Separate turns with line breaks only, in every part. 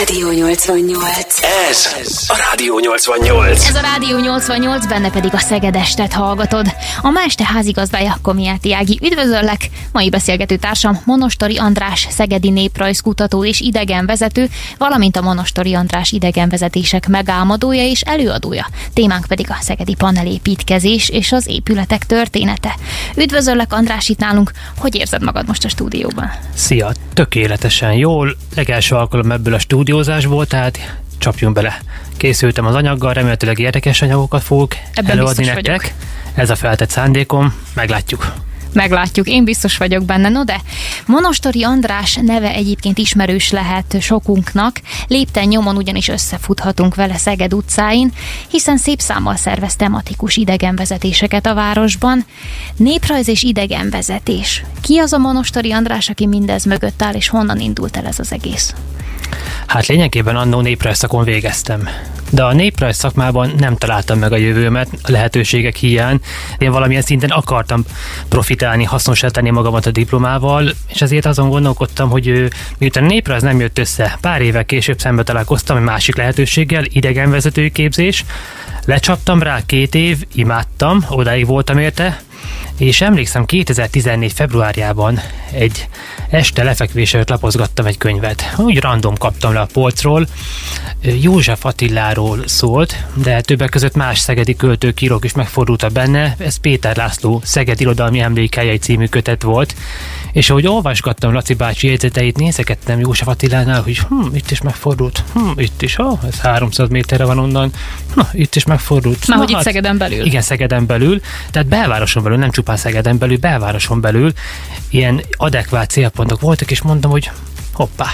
Rádió 88.
Ez a Rádió 88.
Ez a Rádió 88, benne pedig a Szegedestet hallgatod. A ma este házigazdája Komiáti Ági. Üdvözöllek! Mai beszélgető társam Monostori András, szegedi néprajzkutató és idegenvezető, valamint a Monostori András idegenvezetések megálmodója és előadója. Témánk pedig a szegedi panelépítkezés és az épületek története. Üdvözöllek András itt nálunk. Hogy érzed magad most a stúdióban?
Szia, tökéletesen jól. Legelső alkalom ebből a stúdiózásból, tehát csapjunk bele. Készültem az anyaggal, remélhetőleg érdekes anyagokat fogok
Ebben
előadni nektek.
vagyok.
Ez a feltett szándékom, meglátjuk.
Meglátjuk, én biztos vagyok benne. No de, Monostori András neve egyébként ismerős lehet sokunknak, lépten nyomon ugyanis összefuthatunk vele Szeged utcáin, hiszen szép számmal szervez tematikus idegenvezetéseket a városban. Néprajz és idegenvezetés. Ki az a Monostori András, aki mindez mögött áll, és honnan indult el ez az egész?
Hát lényegében annó néprajz szakon végeztem. De a néprajz szakmában nem találtam meg a jövőmet a lehetőségek hiány. Én valamilyen szinten akartam profitálni, hasznosítani magamat a diplomával, és ezért azon gondolkodtam, hogy miután a néprajz nem jött össze, pár évvel később szembe találkoztam egy másik lehetőséggel, idegenvezetői képzés. Lecsaptam rá két év, imádtam, odáig voltam érte, és emlékszem 2014 februárjában egy este lefekvésre lapozgattam egy könyvet. Úgy random kaptam le a polcról. József Attiláról szólt, de többek között más szegedi költők, írók is megfordultak benne. Ez Péter László Szeged Irodalmi Emlékhelyei című kötet volt. És ahogy olvasgattam Laci bácsi jegyzeteit, nézegettem József Attilánál, hogy hm, itt is megfordult, hm, itt is, oh, ez 300 méterre van onnan, na, itt is megfordult.
Már
Na,
hogy itt Szegeden belül.
Igen, Szegeden belül, tehát belvároson belül, nem csupán Szegeden belül, belvároson belül ilyen adekvát célpontok voltak, és mondtam, hogy hoppá.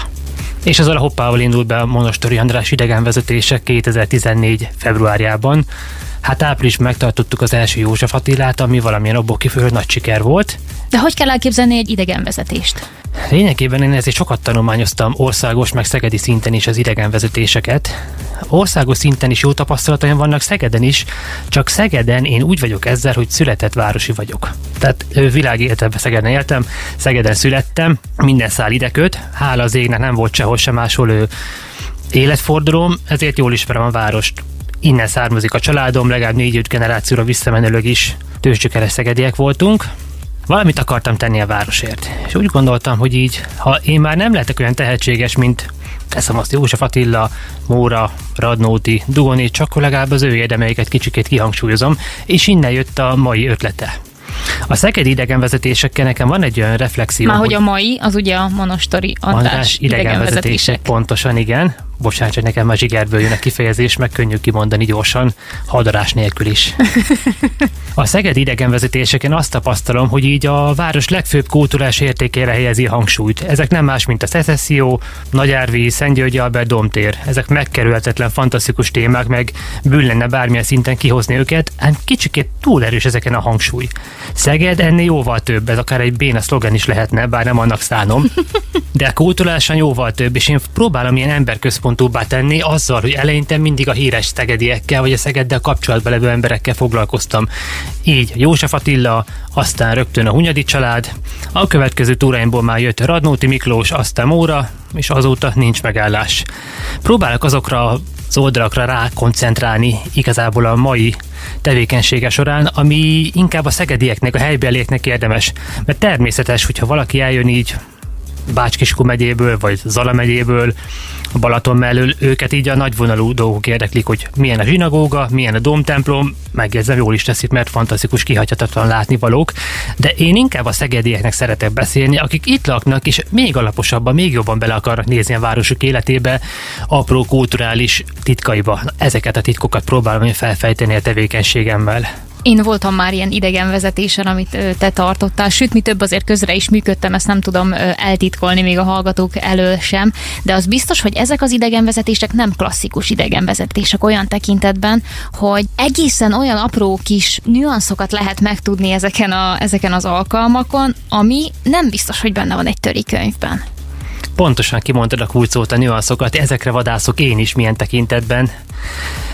És azzal a hoppával indult be a Monostori András idegenvezetése 2014 februárjában. Hát április megtartottuk az első József Attilát, ami valamilyen abból kifejező nagy siker volt.
De hogy kell elképzelni egy idegenvezetést?
Lényegében én ezért sokat tanulmányoztam országos, meg szegedi szinten is az idegenvezetéseket. Országos szinten is jó tapasztalataim vannak, Szegeden is, csak Szegeden én úgy vagyok ezzel, hogy született városi vagyok. Tehát ö, világi életemben Szegeden éltem, Szegeden születtem, minden szál ide köt, hála az égnek nem volt sehol sem máshol ö, életfordulóm, ezért jól ismerem a várost. Innen származik a családom, legalább négy-öt generációra visszamenőleg is tőzsgyökeres szegediek voltunk. Valamit akartam tenni a városért. És úgy gondoltam, hogy így, ha én már nem lehetek olyan tehetséges, mint teszem azt József Attila, Móra, Radnóti, Dugoni, csak legalább az ő érdemeiket kicsikét kihangsúlyozom, és innen jött a mai ötlete. A szegedi idegenvezetésekkel nekem van egy olyan reflexió,
Már hogy a mai, az ugye a Monostori András,
András idegenvezetések. Pontosan, igen. Bocsánat, hogy nekem már zsigerből jön a kifejezés, meg könnyű kimondani gyorsan, hadarás nélkül is. A Szeged idegenvezetéseken azt tapasztalom, hogy így a város legfőbb kulturális értékére helyezi hangsúlyt. Ezek nem más, mint a szecesszió, Nagyárvíz, Szentgyörgyi Albert Domtér. Ezek megkerülhetetlen, fantasztikus témák, meg bűn lenne bármilyen szinten kihozni őket, hát kicsikét túl erős ezeken a hangsúly. Szeged ennél jóval több, ez akár egy béna szlogen is lehetne, bár nem annak szánom. De kulturálisan jóval több, és én próbálom ilyen emberközpontúbbá tenni azzal, hogy eleinte mindig a híres szegediekkel, vagy a Szegeddel kapcsolatban levő emberekkel foglalkoztam. Így József Attila, aztán rögtön a Hunyadi család, a következő túráimból már jött Radnóti Miklós, aztán Móra, és azóta nincs megállás. Próbálok azokra az oldalakra rá koncentrálni igazából a mai tevékenysége során, ami inkább a szegedieknek, a helybelieknek érdemes. Mert természetes, hogyha valaki eljön így Bácskiskú megyéből, vagy Zala megyéből, a Balaton mellől, őket így a nagyvonalú dolgok érdeklik, hogy milyen a zsinagóga, milyen a domtemplom, megjegyzem, jól is teszik, mert fantasztikus, kihagyhatatlan látnivalók, de én inkább a szegedieknek szeretek beszélni, akik itt laknak, és még alaposabban, még jobban bele akarnak nézni a városuk életébe, apró kulturális titkaiba. Ezeket a titkokat próbálom én felfejteni a tevékenységemmel.
Én voltam már ilyen idegenvezetésen, amit ö, te tartottál, sőt, mi több azért közre is működtem, ezt nem tudom eltitkolni még a hallgatók elől sem, de az biztos, hogy ezek az idegenvezetések nem klasszikus idegenvezetések olyan tekintetben, hogy egészen olyan apró kis nüanszokat lehet megtudni ezeken, a, ezeken az alkalmakon, ami nem biztos, hogy benne van egy töri könyvben.
Pontosan kimondtad a kulcsót, a nüanszokat, ezekre vadászok én is milyen tekintetben.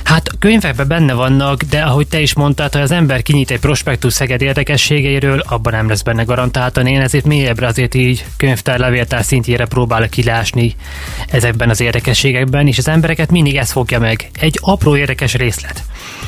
Hát könyvekben benne vannak, de ahogy te is mondtad, ha az ember kinyit egy prospektus Szeged érdekességeiről, abban nem lesz benne garantáltan. Én ezért mélyebbre azért így könyvtár levéltár szintjére próbálok kilásni ezekben az érdekességekben, és az embereket mindig ez fogja meg. Egy apró érdekes részlet.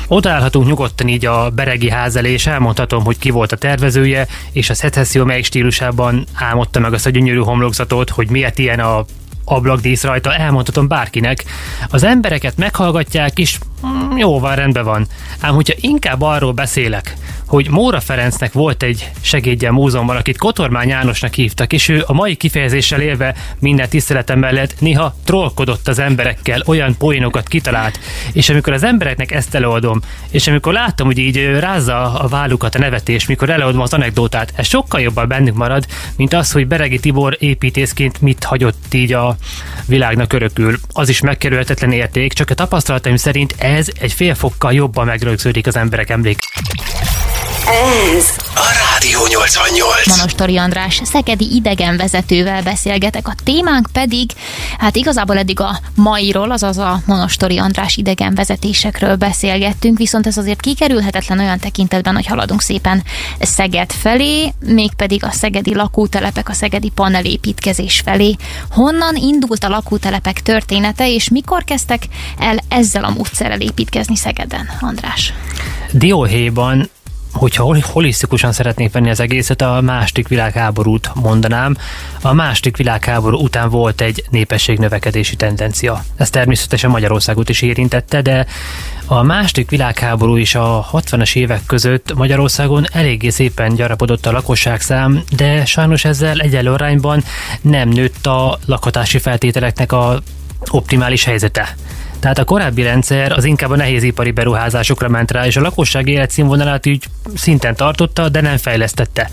Odaállhatunk nyugodtan így a Beregi ház elé, és elmondhatom, hogy ki volt a tervezője, és a szecesszió melyik stílusában álmodta meg azt a gyönyörű homlokzatot, hogy miért ilyen a ablakdísz rajta, elmondhatom bárkinek. Az embereket meghallgatják, és mm, jó van, rendben van. Ám hogyha inkább arról beszélek, hogy Móra Ferencnek volt egy segédje múzeumban, akit Kotormány Jánosnak hívtak, és ő a mai kifejezéssel élve minden tiszteletem mellett néha trollkodott az emberekkel, olyan poénokat kitalált, és amikor az embereknek ezt előadom, és amikor látom, hogy így rázza a vállukat a nevetés, mikor előadom az anekdótát, ez sokkal jobban bennük marad, mint az, hogy Beregi Tibor építészként mit hagyott így a világnak örökül. Az is megkerülhetetlen érték, csak a tapasztalataim szerint ez egy fél fokkal jobban megrögződik az emberek emlék.
Ez a Rádió 88.
Monostori András szegedi idegenvezetővel beszélgetek, a témánk pedig, hát igazából eddig a mairól, azaz a Monostori András idegenvezetésekről beszélgettünk, viszont ez azért kikerülhetetlen olyan tekintetben, hogy haladunk szépen Szeged felé, mégpedig a szegedi lakótelepek, a szegedi panelépítkezés felé. Honnan indult a lakótelepek története, és mikor kezdtek el ezzel a módszerrel építkezni Szegeden, András?
Dióhéjban hogyha holisztikusan szeretnék venni az egészet, a második világháborút mondanám. A második világháború után volt egy népességnövekedési tendencia. Ez természetesen Magyarországot is érintette, de a második világháború is a 60-as évek között Magyarországon eléggé szépen gyarapodott a lakosságszám, de sajnos ezzel egyenlő arányban nem nőtt a lakhatási feltételeknek a optimális helyzete. Tehát a korábbi rendszer az inkább a nehézipari beruházásokra ment rá, és a lakosság életszínvonalát így szinten tartotta, de nem fejlesztette.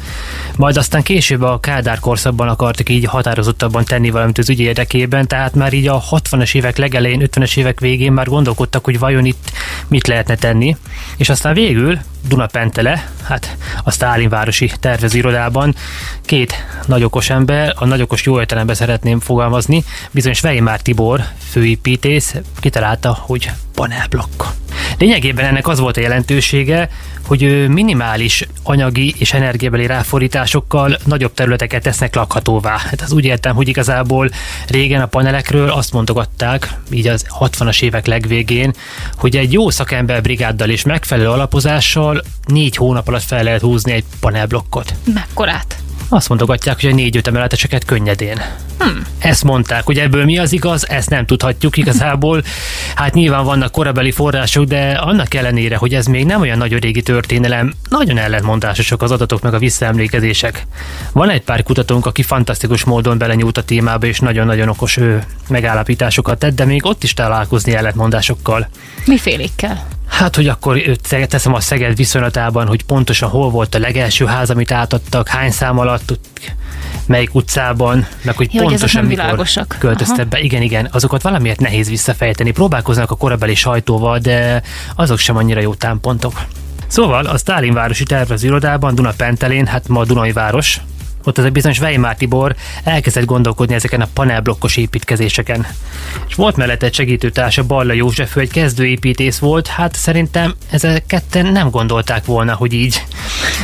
Majd aztán később a Kádár korszakban akartak így határozottabban tenni valamit az ügy érdekében, tehát már így a 60-as évek legelején, 50-es évek végén már gondolkodtak, hogy vajon itt mit lehetne tenni. És aztán végül Dunapentele, hát a Sztálinvárosi tervezőirodában két nagyokos ember, a nagyokos jó értelemben szeretném fogalmazni, bizonyos Weimar Tibor, főépítész, kitalálta, hogy panelblokk. Lényegében ennek az volt a jelentősége, hogy minimális anyagi és energiabeli ráfordításokkal nagyobb területeket tesznek lakhatóvá. Hát az úgy értem, hogy igazából régen a panelekről azt mondogatták, így az 60-as évek legvégén, hogy egy jó szakember brigáddal és megfelelő alapozással négy hónap alatt fel lehet húzni egy panelblokkot.
Mekkorát?
Azt mondogatják, hogy a négy-öt emeleteseket könnyedén. Hmm. Ezt mondták, hogy ebből mi az igaz, ezt nem tudhatjuk igazából. Hát nyilván vannak korabeli források, de annak ellenére, hogy ez még nem olyan nagyon régi történelem, nagyon ellentmondásosak az adatok meg a visszaemlékezések. Van egy pár kutatónk, aki fantasztikus módon belenyúlt a témába, és nagyon-nagyon okos ő megállapításokat tett, de még ott is találkozni ellentmondásokkal.
Mifélékkel?
Hát, hogy akkor teszem a Szeged viszonylatában, hogy pontosan hol volt a legelső ház, amit átadtak, hány szám alatt, melyik utcában, meg hogy
ja,
pontosan
hogy
mikor költöztek be. Igen, igen, azokat valamiért nehéz visszafejteni. Próbálkoznak a korabeli sajtóval, de azok sem annyira jó támpontok. Szóval a Stálinvárosi tervezőirodában Dunapentelén, hát ma Dunai város, ott az a bizonyos Weimar Tibor elkezdett gondolkodni ezeken a panelblokkos építkezéseken. És volt mellett egy segítőtársa, Balla József, ő egy kezdőépítész volt, hát szerintem ezek ketten nem gondolták volna, hogy így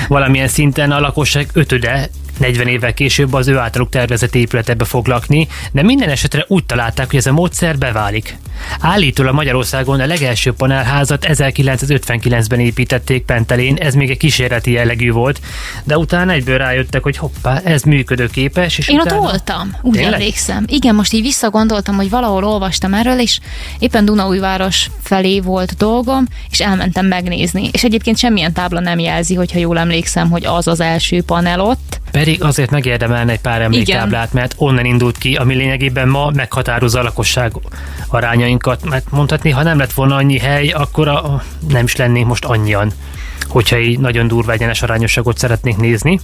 valamilyen szinten a lakosság ötöde 40 évvel később az ő általuk tervezett épületebe fog lakni, de minden esetre úgy találták, hogy ez a módszer beválik. Állítólag Magyarországon a legelső panelházat 1959-ben építették Pentelén, ez még egy kísérleti jellegű volt, de utána egyből rájöttek, hogy hoppá, ez működőképes. És
Én
utána...
ott voltam, úgy Tényleg? emlékszem. Igen, most így visszagondoltam, hogy valahol olvastam erről, és éppen Dunaújváros felé volt dolgom, és elmentem megnézni. És egyébként semmilyen tábla nem jelzi, hogyha jól emlékszem, hogy az az első panel ott.
Pedig azért megérdemelne egy pár emléktáblát, mert onnan indult ki, ami lényegében ma meghatározza a lakosság arányainkat. Mert mondhatni, ha nem lett volna annyi hely, akkor a, nem is lennénk most annyian hogyha így nagyon durva egyenes arányosságot szeretnénk nézni.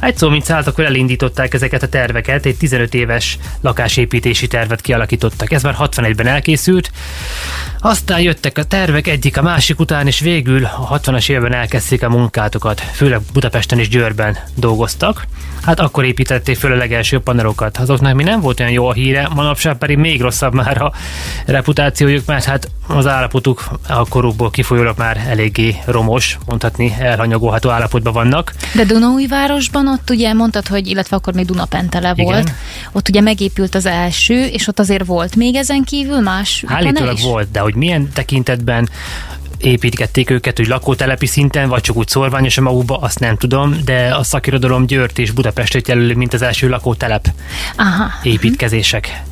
Egy szó, mint szállt, akkor elindították ezeket a terveket, egy 15 éves lakásépítési tervet kialakítottak. Ez már 61-ben elkészült, aztán jöttek a tervek egyik a másik után, és végül a 60-as évben elkezdték a munkátokat, főleg Budapesten és Győrben dolgoztak. Hát akkor építették föl a legelső panelokat. Azoknak mi nem volt olyan jó a híre, manapság pedig még rosszabb már a reputációjuk, mert hát az állapotuk a korukból kifolyólag már eléggé romos, mondhatni elhanyagolható állapotban vannak.
De városban ott ugye mondtad, hogy illetve akkor még Dunapentele
Igen.
volt, ott ugye megépült az első, és ott azért volt még ezen kívül más
Állítólag
is?
volt, de hogy milyen tekintetben építgették őket, hogy lakótelepi szinten, vagy csak úgy szorványosan magukba, azt nem tudom, de a szakirodalom Győrt és Budapestet jelöli, mint az első lakótelep
Aha.
építkezések.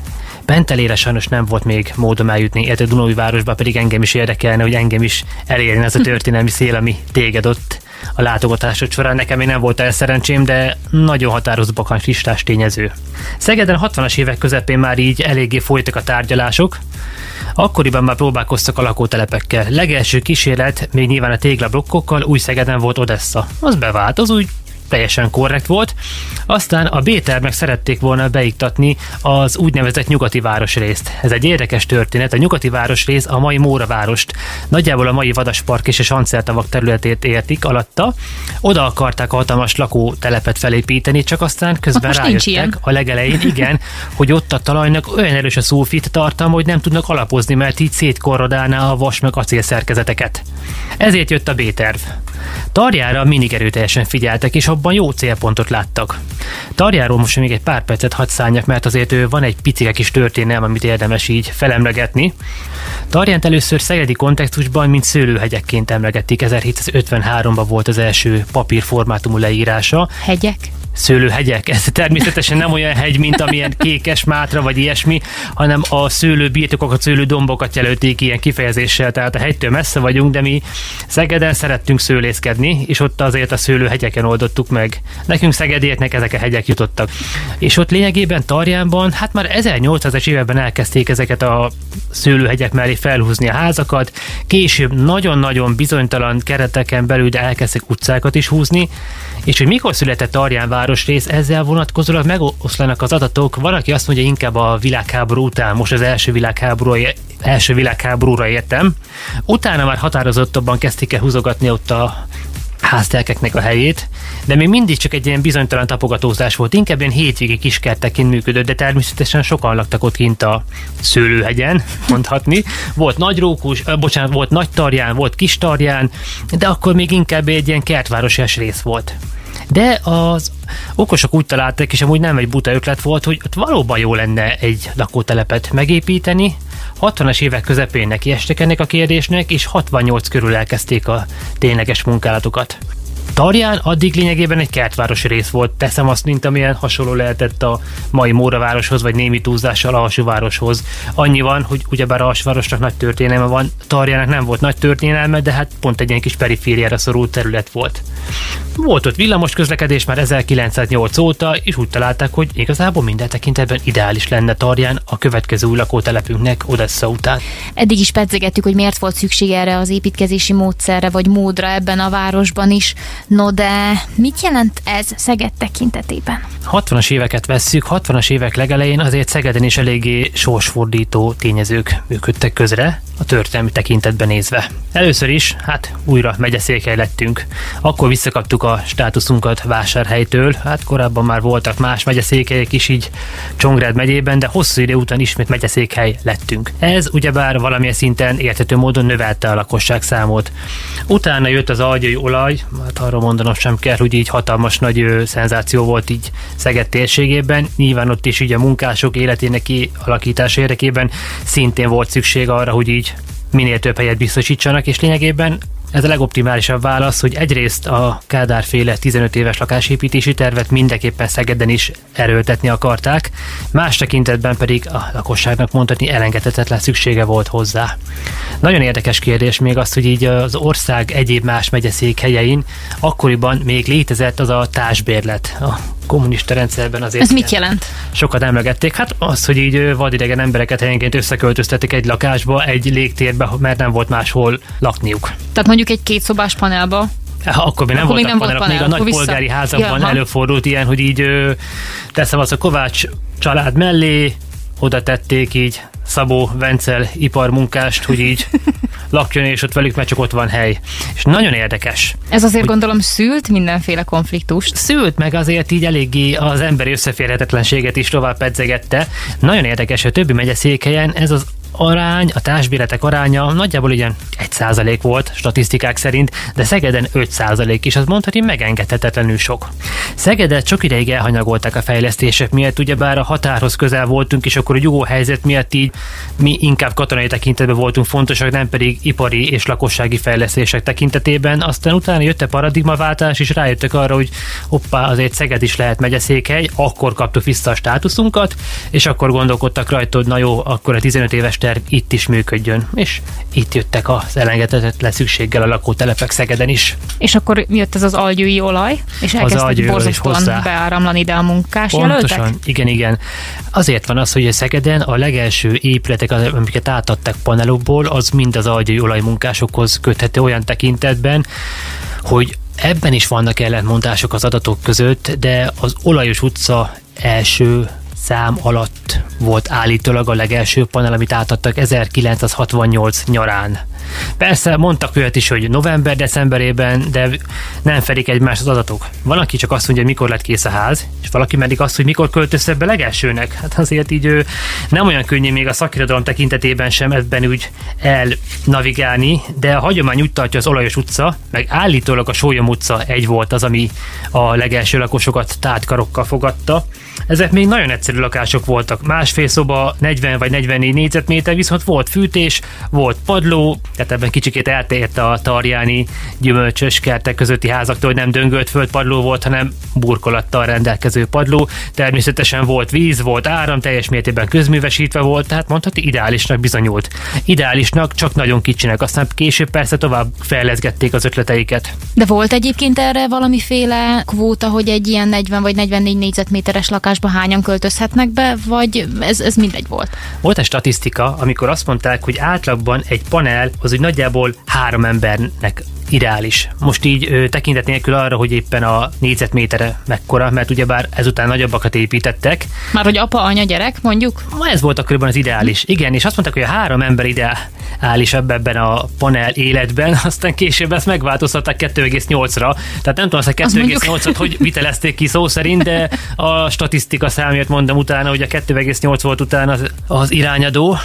Pentelére sajnos nem volt még módom eljutni, illetve Dunói városba pedig engem is érdekelne, hogy engem is elérjen ez a történelmi szél, ami téged ott a látogatásod során. Nekem még nem volt el szerencsém, de nagyon határozott bakancs listás tényező. Szegeden 60-as évek közepén már így eléggé folytak a tárgyalások, Akkoriban már próbálkoztak a lakótelepekkel. Legelső kísérlet még nyilván a téglablokkokkal új Szegeden volt Odessa. Az bevált, az úgy teljesen korrekt volt. Aztán a B-termek szerették volna beiktatni az úgynevezett nyugati városrészt. Ez egy érdekes történet. A nyugati városrész a mai Móra várost, nagyjából a mai Vadaspark és a Sanceltavak területét értik alatta. Oda akarták a hatalmas lakótelepet felépíteni, csak aztán közben
ilyen.
rájöttek a legelején, igen, hogy ott a talajnak olyan erős a szulfit tartalma, hogy nem tudnak alapozni, mert így szétkorrodálná a vas meg acél szerkezeteket. Ezért jött a B-terv. Tarjára mindig erőteljesen figyeltek, és abban jó célpontot láttak. Tarjáról most még egy pár percet hadd mert azért ő van egy picike kis történelem, amit érdemes így felemlegetni. Tarjánt először szegedi kontextusban, mint szőlőhegyekként emlegették, 1753-ban volt az első papírformátumú leírása,
Hegyek?
Szőlőhegyek. Ez természetesen nem olyan hegy, mint amilyen kékes mátra vagy ilyesmi, hanem a szőlő birtokokat, szőlő dombokat jelölték ilyen kifejezéssel, tehát a hegytől messze vagyunk, de mi Szegeden szerettünk szőlészkedni, és ott azért a szőlőhegyeken oldottuk meg. Nekünk szegedieknek ezek a hegyek jutottak. És ott lényegében Tarjánban, hát már 1800-es években elkezdték ezeket a szőlőhegyek mellé felhúzni a házakat, később nagyon-nagyon bizonytalan kereteken belül, de elkezdtek utcákat is húzni, és hogy mikor született Tarján városrész, ezzel vonatkozólag megoszlanak az adatok. Van, aki azt mondja inkább a világháború után, most az első világháború, első világháborúra értem. Utána már határozottabban kezdték el húzogatni ott a háztelkeknek a helyét, de még mindig csak egy ilyen bizonytalan tapogatózás volt, inkább ilyen hétvégi kiskerteként működött, de természetesen sokan laktak ott kint a szőlőhegyen, mondhatni. Volt nagy rókus, bocsánat, volt nagy tarján, volt kis tarján, de akkor még inkább egy ilyen kertvárosias rész volt. De az okosok úgy találták, és amúgy nem egy buta ötlet volt, hogy ott valóban jó lenne egy lakótelepet megépíteni. 60-as évek közepén nekiestek ennek a kérdésnek, és 68 körül elkezdték a tényleges munkálatokat. Tarján addig lényegében egy kertvárosi rész volt, teszem azt, mint amilyen hasonló lehetett a mai Móravároshoz, vagy némi túlzással a Alsóvároshoz. Annyi van, hogy ugyebár a Alsóvárosnak nagy történelme van, Tarjának nem volt nagy történelme, de hát pont egy ilyen kis perifériára szorult terület volt. Volt ott villamos közlekedés már 1908 óta, és úgy találták, hogy igazából minden tekintetben ideális lenne Tarján a következő új lakótelepünknek Odessa után.
Eddig is pedzegettük, hogy miért volt szükség erre az építkezési módszerre vagy módra ebben a városban is. No de mit jelent ez Szeged tekintetében?
60-as éveket vesszük, 60-as évek legelején azért Szegeden is eléggé sorsfordító tényezők működtek közre, a történelmi tekintetben nézve. Először is, hát újra megyeszékhely lettünk. Akkor visszakaptuk a státuszunkat vásárhelytől, hát korábban már voltak más megyeszékhelyek is így Csongrád megyében, de hosszú idő után ismét megyeszékhely lettünk. Ez ugyebár valamilyen szinten érthető módon növelte a lakosság számot. Utána jött az algyai olaj, hát arról mondanom sem kell, hogy így hatalmas nagy ö, szenzáció volt így Szeged térségében. Nyilván ott is így a munkások életének kialakítása érdekében szintén volt szükség arra, hogy így minél több helyet biztosítsanak, és lényegében ez a legoptimálisabb válasz, hogy egyrészt a Kádár féle 15 éves lakásépítési tervet mindenképpen Szegeden is erőltetni akarták, más tekintetben pedig a lakosságnak mondhatni elengedhetetlen szüksége volt hozzá. Nagyon érdekes kérdés még az, hogy így az ország egyéb más megyeszékhelyein akkoriban még létezett az a társbérlet. A kommunista rendszerben azért
Ez mit jelent?
sokat emlegették. Hát az, hogy így vadidegen embereket helyenként összeköltöztetik egy lakásba, egy légtérbe, mert nem volt máshol lakniuk.
Tehát mondjuk egy kétszobás panelba.
Akkor még nem
Akkor még
voltak
nem volt
panelok, még a
panel,
nagy
vissza-
polgári
Ja,
házakban
aha.
előfordult ilyen, hogy így ö, teszem azt a Kovács család mellé, oda tették így Szabó Vencel iparmunkást, hogy így lakjon, és ott velük, mert csak ott van hely. És nagyon érdekes.
Ez azért gondolom szült mindenféle konfliktust.
Szült meg azért így eléggé az emberi összeférhetetlenséget is tovább pedzegette. Nagyon érdekes, hogy a többi megyeszékhelyen ez az arány, a társbéletek aránya nagyjából ilyen 1% volt statisztikák szerint, de Szegeden 5% is, az mondhatni megengedhetetlenül sok. Szegedet sok ideig elhanyagolták a fejlesztések miatt, ugyebár a határhoz közel voltunk, és akkor a jó helyzet miatt így mi inkább katonai tekintetben voltunk fontosak, nem pedig ipari és lakossági fejlesztések tekintetében. Aztán utána jött a paradigmaváltás, és rájöttek arra, hogy hoppá, azért Szeged is lehet megyeszékhely, akkor kaptuk vissza a státuszunkat, és akkor gondolkodtak rajta, hogy na jó, akkor a 15 éves terv itt is működjön. És itt jöttek az elengedhetetlen szükséggel a lakótelepek Szegeden is.
És akkor jött ez az algyői olaj, és elkezdtek borzasztóan beáramlani ide a munkás
Pontosan,
jelöltek?
igen, igen. Azért van az, hogy a Szegeden a legelső épületek, amiket átadtak panelokból, az mind az algyői olajmunkásokhoz köthető olyan tekintetben, hogy ebben is vannak ellentmondások az adatok között, de az Olajos utca első szám alatt volt állítólag a legelső panel, amit átadtak 1968 nyarán. Persze mondtak olyat is, hogy november-decemberében, de nem fedik egymást az adatok. Van, aki csak azt mondja, mikor lett kész a ház, és valaki pedig azt, hogy mikor költöztek be legelsőnek. Hát azért így ő nem olyan könnyű még a szakirodalom tekintetében sem ebben úgy elnavigálni, de a hagyomány úgy tartja az Olajos utca, meg állítólag a Sólyom utca egy volt az, ami a legelső lakosokat tártkarokkal fogadta. Ezek még nagyon egyszerű lakások voltak. Másfél szoba, 40 vagy 44 négyzetméter, viszont volt fűtés, volt padló, tehát ebben kicsikét eltért a tarjáni gyümölcsös kertek közötti házaktól, hogy nem döngölt földpadló volt, hanem burkolattal rendelkező padló. Természetesen volt víz, volt áram, teljes mértékben közművesítve volt, tehát mondhatni ideálisnak bizonyult. Ideálisnak, csak nagyon kicsinek, aztán később persze tovább fejleszgették az ötleteiket.
De volt egyébként erre valamiféle kvóta, hogy egy ilyen 40 vagy 44 négyzetméteres lakásba hányan költözhetnek be, vagy ez, ez mindegy volt?
Volt egy statisztika, amikor azt mondták, hogy átlagban egy panel az úgy nagyjából három embernek ideális. Most így ö, tekintet nélkül arra, hogy éppen a négyzetmétere mekkora, mert ugyebár ezután nagyobbakat építettek.
Már hogy apa, anya, gyerek, mondjuk?
Ma ez volt akkoriban az ideális. Igen, és azt mondták, hogy a három ember ideális ebben a panel életben, aztán később ezt megváltoztatták 2,8-ra. Tehát nem tudom, azt a 2,8-at hogy vitelezték ki szó szerint, de a statisztika számját mondom utána, hogy a 2,8 volt utána az, az irányadó.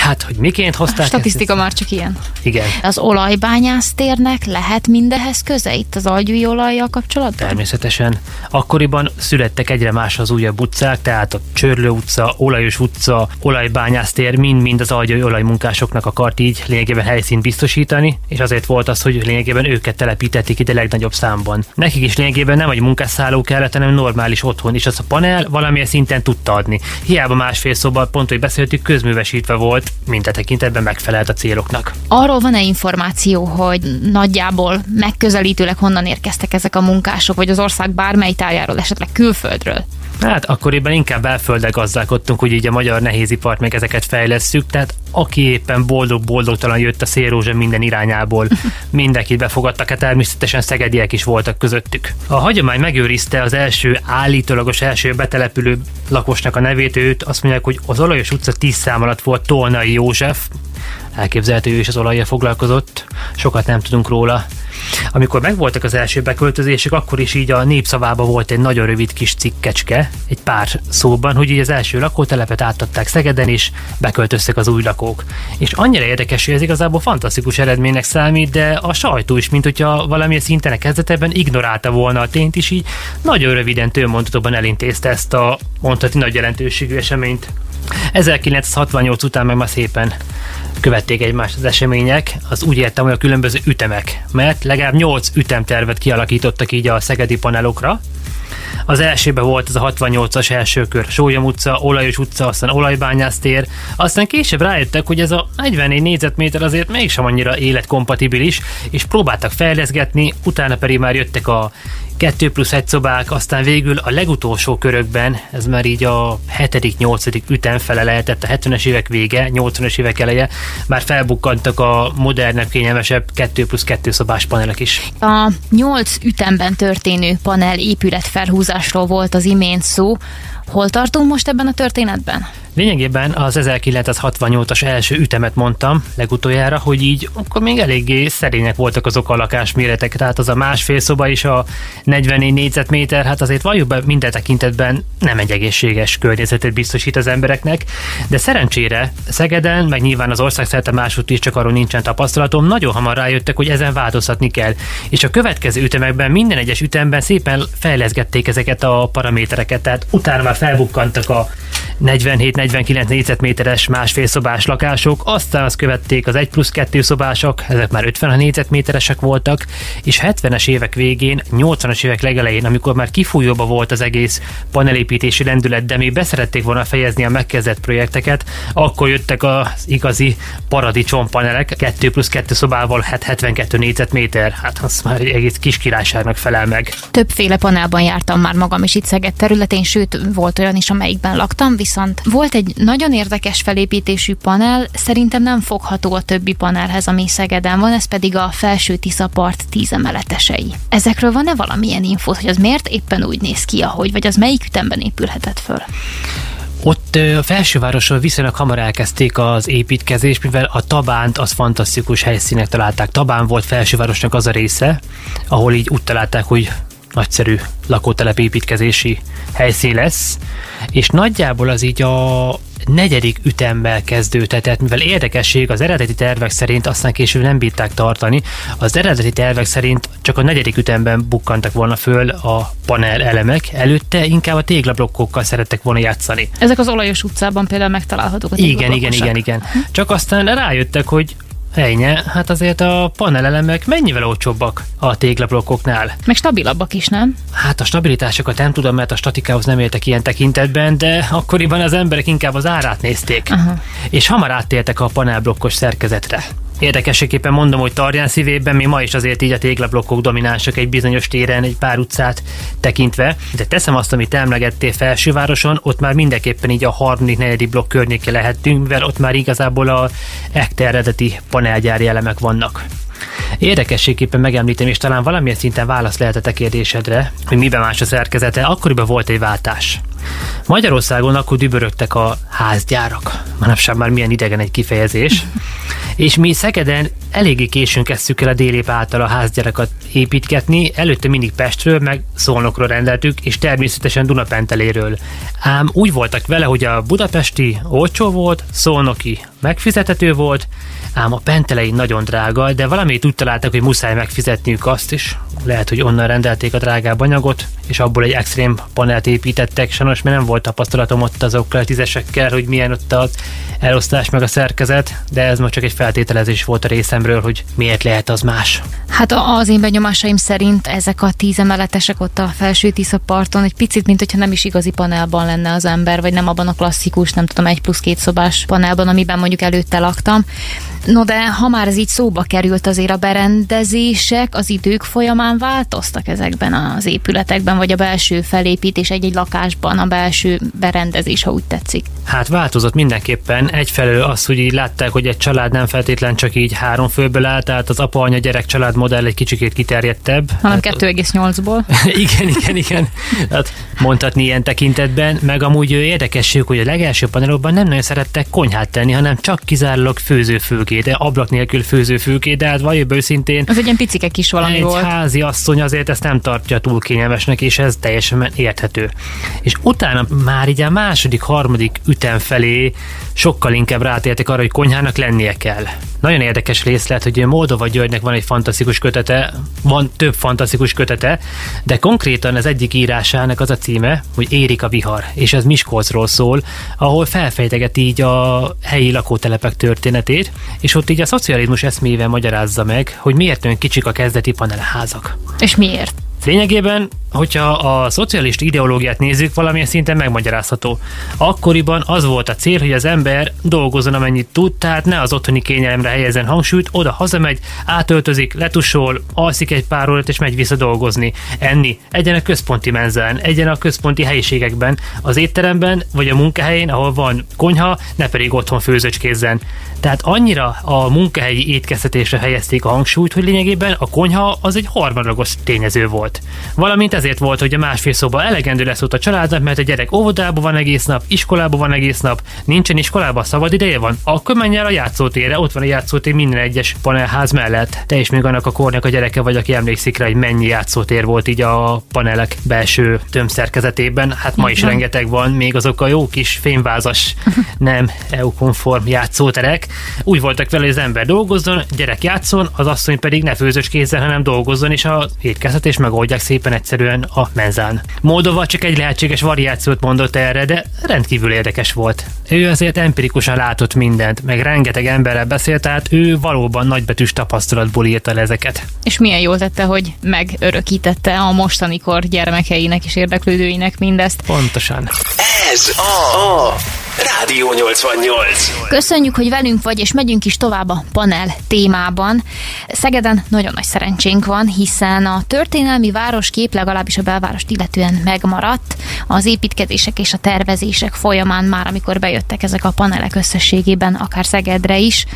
Hát, hogy miként hozták
A statisztika
ezt?
már csak ilyen.
Igen.
Az olajbányásztérnek lehet mindehez köze itt az algyúi olajjal kapcsolatban?
Természetesen. Akkoriban születtek egyre más az újabb utcák, tehát a Csörlő utca, Olajos utca, olajbányásztér, mind-mind az algyai olajmunkásoknak akart így lényegében helyszínt biztosítani, és azért volt az, hogy lényegében őket telepítették ide legnagyobb számban. Nekik is lényegében nem egy munkásszálló kellett, hanem normális otthon, és az a panel valamilyen szinten tudta adni. Hiába másfél szoba, pont, hogy beszéltük, közművesítve volt, minden tekintetben megfelelt a céloknak.
Arról van-e információ, hogy nagyjából megközelítőleg honnan érkeztek ezek a munkások, vagy az ország bármely tájáról, esetleg külföldről?
Hát akkoriban inkább belföldre gazdálkodtunk, hogy így a magyar nehézipart meg ezeket fejlesszük, tehát aki éppen boldog-boldogtalan jött a szélrózsa minden irányából, mindenkit befogadtak, hát természetesen szegediek is voltak közöttük. A hagyomány megőrizte az első állítólagos első betelepülő lakosnak a nevét, őt azt mondják, hogy az Olajos utca 10 szám alatt volt Tolnai József, elképzelhető, ő is az olajjal foglalkozott, sokat nem tudunk róla. Amikor megvoltak az első beköltözések, akkor is így a népszavában volt egy nagyon rövid kis cikkecske, egy pár szóban, hogy így az első lakótelepet átadták Szegeden, és beköltöztek az új lakók. És annyira érdekes, hogy ez igazából fantasztikus eredménynek számít, de a sajtó is, mint hogyha valamilyen szinten a kezdetben ignorálta volna a tényt is, így nagyon röviden tőmondatokban elintézte ezt a mondhatni nagy jelentőségű eseményt. 1968 után meg már szépen követték egymást az események, az úgy értem, hogy a különböző ütemek, mert legalább 8 ütemtervet kialakítottak így a szegedi panelokra. Az elsőben volt ez a 68-as első kör, Sólyom utca, Olajos utca, aztán Olajbányásztér, aztán később rájöttek, hogy ez a 44 négyzetméter azért mégsem annyira életkompatibilis, és próbáltak fejleszgetni, utána pedig már jöttek a 2 plusz 1 szobák, aztán végül a legutolsó körökben, ez már így a 7.-8. ütemfele lehetett, a 70-es évek vége, 80-es évek eleje, már felbukkantak a modernebb, kényelmesebb 2 plusz 2 szobás panelek is.
A 8 ütemben történő panel épület felhúzásról volt az imént szó. Hol tartunk most ebben a történetben?
Lényegében az 1968-as első ütemet mondtam legutoljára, hogy így akkor még eléggé szerények voltak azok a lakásméretek, tehát az a másfél szoba is a 44 négyzetméter, hát azért valljuk be minden tekintetben nem egy egészséges környezetet biztosít az embereknek, de szerencsére Szegeden, meg nyilván az ország szerte másút is csak arról nincsen tapasztalatom, nagyon hamar rájöttek, hogy ezen változtatni kell. És a következő ütemekben minden egyes ütemben szépen fejleszgették ezeket a paramétereket, tehát utána már felbukkantak a 47-49 négyzetméteres másfél szobás lakások, aztán azt követték az 1 plusz 2 szobások, ezek már 50 négyzetméteresek voltak, és 70-es évek végén, 80-as évek legelején, amikor már kifújóba volt az egész panelépítési lendület, de még beszerették volna fejezni a megkezdett projekteket, akkor jöttek az igazi paradicsom panelek, 2 plusz 2 szobával, hát 72 négyzetméter, hát az már egy egész kis királyságnak felel meg.
Többféle panelban jártam már magam is itt Szeged területén, sőt volt olyan is, amelyikben laktam, viszont volt egy nagyon érdekes felépítésű panel, szerintem nem fogható a többi panelhez, ami Szegeden van, ez pedig a felső Tiszapart tíz emeletesei. Ezekről van-e valamilyen info, hogy az miért éppen úgy néz ki, ahogy, vagy az melyik ütemben épülhetett föl?
Ott a felsővárosról viszonylag hamar elkezdték az építkezést, mivel a Tabánt az fantasztikus helyszínek találták. Tabán volt felsővárosnak az a része, ahol így úgy találták, hogy nagyszerű lakótelep építkezési helyszín lesz, és nagyjából az így a negyedik ütemmel kezdődhetett, mivel érdekesség az eredeti tervek szerint aztán később nem bírták tartani, az eredeti tervek szerint csak a negyedik ütemben bukkantak volna föl a panel elemek, előtte inkább a téglablokkokkal szerettek volna játszani.
Ezek az olajos utcában például megtalálhatók a
Igen, igen, igen, igen. Csak aztán rájöttek, hogy Ejnye, hát azért a panelelemek mennyivel olcsóbbak a téglablokkoknál.
Meg stabilabbak is, nem?
Hát a stabilitásokat nem tudom, mert a statikához nem éltek ilyen tekintetben, de akkoriban az emberek inkább az árát nézték.
Aha.
És hamar áttértek a panelblokkos szerkezetre. Érdekességképpen mondom, hogy Tarján szívében mi ma is azért így a téglablokkok dominánsak egy bizonyos téren, egy pár utcát tekintve, de teszem azt, amit emlegettél felsővároson, ott már mindenképpen így a harmadik, negyedik blokk környéke lehetünk, mivel ott már igazából a ekte eredeti panelgyári elemek vannak. Érdekességképpen megemlítem, és talán valamilyen szinten válasz lehetett a kérdésedre, hogy miben más a szerkezete, akkoriban volt egy váltás. Magyarországon akkor dübörögtek a házgyárak. Manapság már milyen idegen egy kifejezés. És mi Szegeden eléggé későn kezdtük el a délép által a házgyárakat építgetni, előtte mindig Pestről, meg Szolnokról rendeltük, és természetesen Dunapenteléről. Ám úgy voltak vele, hogy a budapesti olcsó volt, Szolnoki megfizethető volt, ám a pentelei nagyon drága, de valamit úgy találtak, hogy muszáj megfizetniük azt is. Lehet, hogy onnan rendelték a drágább anyagot, és abból egy extrém panelt építettek. Sajnos mert nem volt tapasztalatom ott azokkal a tízesekkel, hogy milyen ott az elosztás meg a szerkezet, de ez most csak egy feltételezés volt a részemről, hogy miért lehet az más.
Hát az én benyomásaim szerint ezek a tíz emeletesek ott a felső Tisza parton egy picit, mint hogyha nem is igazi panelban lenne az ember, vagy nem abban a klasszikus, nem tudom, egy plusz két szobás panelban, amiben mondjuk előtte laktam. No de ha már ez így szóba került, azért a berendezések az idők folyamán változtak ezekben az épületekben, vagy a belső felépítés egy-egy lakásban, a belső berendezés, ha úgy tetszik.
Hát változott mindenképpen. Egyfelől az, hogy így látták, hogy egy család nem feltétlen csak így három főből áll, tehát az apa, anya, gyerek család modell egy kicsikét kiterjedtebb.
Hanem
hát,
2,8-ból.
igen, igen, igen. Hát mondhatni ilyen tekintetben. Meg amúgy érdekesség, hogy a legelső panelokban nem nagyon szerettek konyhát tenni, hanem csak kizárólag főzőfőké, de ablak nélkül főzőfőké, de hát valljuk őszintén.
Ez egy ilyen picike kis valami
egy
volt.
házi asszony azért ezt nem tartja túl kényelmesnek, és ez teljesen érthető. És utána már így a második, harmadik ütem felé sokkal inkább rátértek arra, hogy konyhának lennie kell. Nagyon érdekes részlet, hogy Moldova Györgynek van egy fantasztikus kötete, van több fantasztikus kötete, de konkrétan az egyik írásának az a címe, hogy Érik a vihar, és ez Miskolcról szól, ahol felfejteget így a helyi lakótelepek történetét, és ott így a szocializmus eszmével magyarázza meg, hogy miért olyan kicsik a kezdeti panelházak.
És miért?
Lényegében, hogyha a szocialista ideológiát nézzük, valamilyen szinten megmagyarázható. Akkoriban az volt a cél, hogy az ember dolgozzon amennyit tud, tehát ne az otthoni kényelemre helyezzen hangsúlyt, oda hazamegy, átöltözik, letusol, alszik egy pár órát és megy vissza dolgozni, enni, egyen a központi menzán, egyen a központi helyiségekben, az étteremben vagy a munkahelyén, ahol van konyha, ne pedig otthon főzöcskézzen. Tehát annyira a munkahelyi étkeztetésre helyezték a hangsúlyt, hogy lényegében a konyha az egy harmadlagos tényező volt. Valamint azért volt, hogy a másfél szoba elegendő lesz ott a családnak, mert a gyerek óvodában van egész nap, iskolában van egész nap, nincsen iskolában, szabad ideje van, akkor menj el a játszótérre, ott van a játszótér minden egyes panelház mellett. Te is még annak a kornak a gyereke vagy, aki emlékszik rá, hogy mennyi játszótér volt így a panelek belső tömszerkezetében. Hát ma is rengeteg van, még azok a jó kis fényvázas, nem EU-konform játszóterek. Úgy voltak vele, hogy az ember dolgozzon, gyerek játszon, az asszony pedig ne főzős kézzel, hanem dolgozzon, és a étkezet és megoldják szépen egyszerűen a menzán. Moldova csak egy lehetséges variációt mondott erre, de rendkívül érdekes volt. Ő azért empirikusan látott mindent, meg rengeteg emberrel beszélt, tehát ő valóban nagybetűs tapasztalatból írta le ezeket.
És milyen jól tette, hogy megörökítette a mostanikor gyermekeinek és érdeklődőinek mindezt.
Pontosan.
Ez a, a Rádió 88.
Köszönjük, hogy velünk vagy, és megyünk is tovább a panel témában. Szegeden nagyon nagy szerencsénk van, hiszen a történelmi városkép legalábbis a belvárost illetően megmaradt. Az építkezések és a tervezések folyamán már, amikor bejöttek ezek a panelek összességében, akár Szegedre is.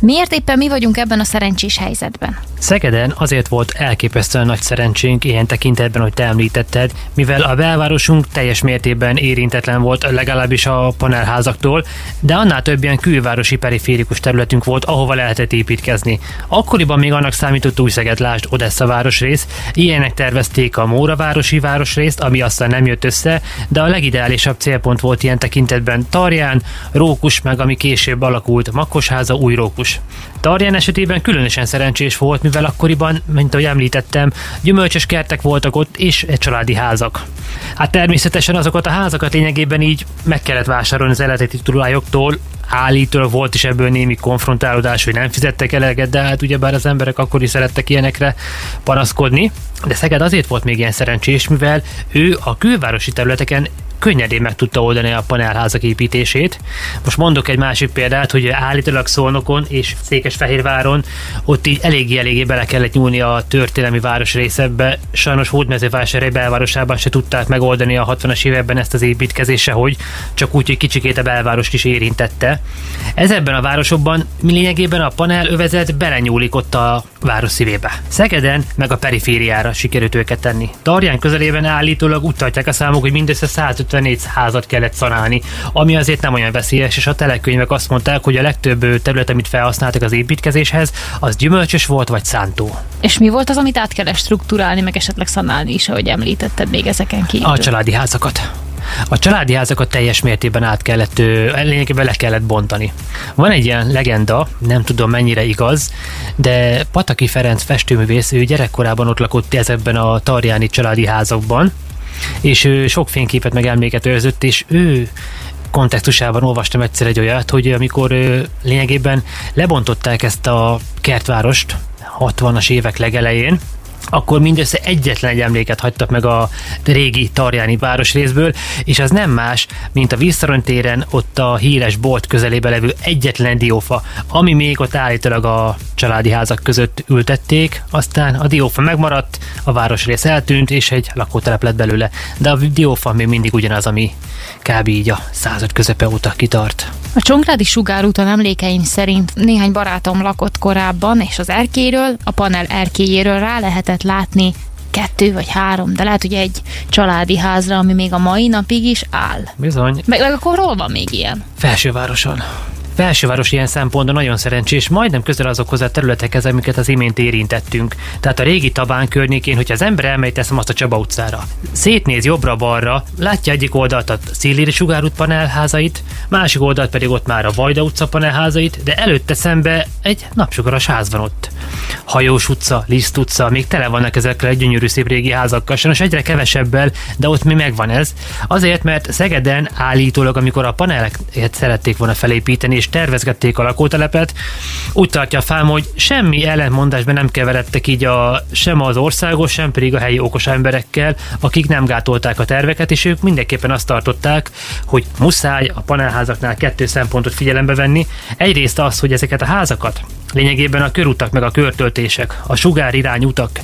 Miért éppen mi vagyunk ebben a szerencsés helyzetben?
Szegeden azért volt elképesztően nagy szerencsénk ilyen tekintetben, hogy te említetted, mivel a belvárosunk teljes mértékben érintetlen volt, legalábbis a panelházaktól, de annál több ilyen külvárosi periférikus területünk volt, ahova lehetett építkezni. Akkoriban még annak számított új Szeged, lásd Odessa városrész, ilyenek tervezték a Móra városi városrészt, ami aztán nem jött össze, de a legideálisabb célpont volt ilyen tekintetben Tarján, Rókus, meg ami később alakult Makkosháza, új Rókus. Tarján esetében különösen szerencsés volt, mivel akkoriban, mint ahogy említettem, gyümölcsös kertek voltak ott, és egy családi házak. Hát természetesen azokat a házakat lényegében így meg kellett vásárolni az eredeti tulajdoktól, állítólag volt is ebből némi konfrontálódás, hogy nem fizettek eleget, de hát ugyebár az emberek akkor is szerettek ilyenekre panaszkodni. De Szeged azért volt még ilyen szerencsés, mivel ő a külvárosi területeken könnyedén meg tudta oldani a panelházak építését. Most mondok egy másik példát, hogy állítólag Szolnokon és Székesfehérváron ott így eléggé-eléggé bele kellett nyúlni a történelmi városrészebbe. Sajnos Hódmezővásárhely belvárosában se tudták megoldani a 60-as években ezt az építkezése, hogy csak úgy, hogy kicsikét a belvárost is érintette. Ez ebben a városokban lényegében a panel övezet belenyúlik ott a város szívébe. Szegeden meg a perifériára sikerült őket tenni. Tarján közelében állítólag úgy tartják a számok, hogy mindössze 150 54 házat kellett szanálni, ami azért nem olyan veszélyes, és a telekönyvek azt mondták, hogy a legtöbb terület, amit felhasználtak az építkezéshez, az gyümölcsös volt vagy szántó.
És mi volt az, amit át kellett struktúrálni, meg esetleg szanálni is, ahogy említetted még ezeken kívül?
A családi házakat. A családi házakat teljes mértékben át kellett, lényegében le kellett bontani. Van egy ilyen legenda, nem tudom mennyire igaz, de Pataki Ferenc festőművész, ő gyerekkorában ott lakott ezekben a tarjáni családi házakban, és ő sok fényképet meg emléket őrzött, és ő kontextusában olvastam egyszer egy olyat, hogy amikor lényegében lebontották ezt a kertvárost 60-as évek legelején, akkor mindössze egyetlen egy emléket hagytak meg a régi Tarjáni városrészből, és az nem más, mint a Visszarony téren ott a híres bolt közelébe levő egyetlen diófa, ami még ott állítólag a családi házak között ültették, aztán a diófa megmaradt, a városrész eltűnt, és egy lakótelep lett belőle, de a diófa még mindig ugyanaz, ami kb. így a század közepe óta kitart.
A Csongrádi sugárúton emlékeim szerint néhány barátom lakott korábban, és az erkéről, a panel erkéjéről rá lehetett látni kettő vagy három, de lehet, hogy egy családi házra, ami még a mai napig is áll.
Bizony.
Meg, meg akkor hol van még ilyen?
Felsővároson. Felsőváros ilyen szempontból nagyon szerencsés, majdnem közel azokhoz a területekhez, amiket az imént érintettünk. Tehát a régi Tabán környékén, hogyha az ember elmegy, teszem azt a Csaba utcára. Szétnéz jobbra-balra, látja egyik oldalt a Szilléri sugárút panelházait, másik oldalt pedig ott már a Vajda utca panelházait, de előtte szembe egy napsugaras ház van ott. Hajós utca, Liszt utca, még tele vannak ezekkel egy gyönyörű szép régi házakkal, sajnos egyre kevesebbel, de ott mi megvan ez. Azért, mert Szegeden állítólag, amikor a paneleket szerették volna felépíteni, és tervezgették a lakótelepet, úgy tartja fel, hogy semmi ellentmondásban nem keveredtek így a, sem az országos, sem pedig a helyi okos emberekkel, akik nem gátolták a terveket, és ők mindenképpen azt tartották, hogy muszáj a panelházaknál kettő szempontot figyelembe venni. Egyrészt az, hogy ezeket a házakat lényegében a körutak meg a körtöltések, a sugár irányutak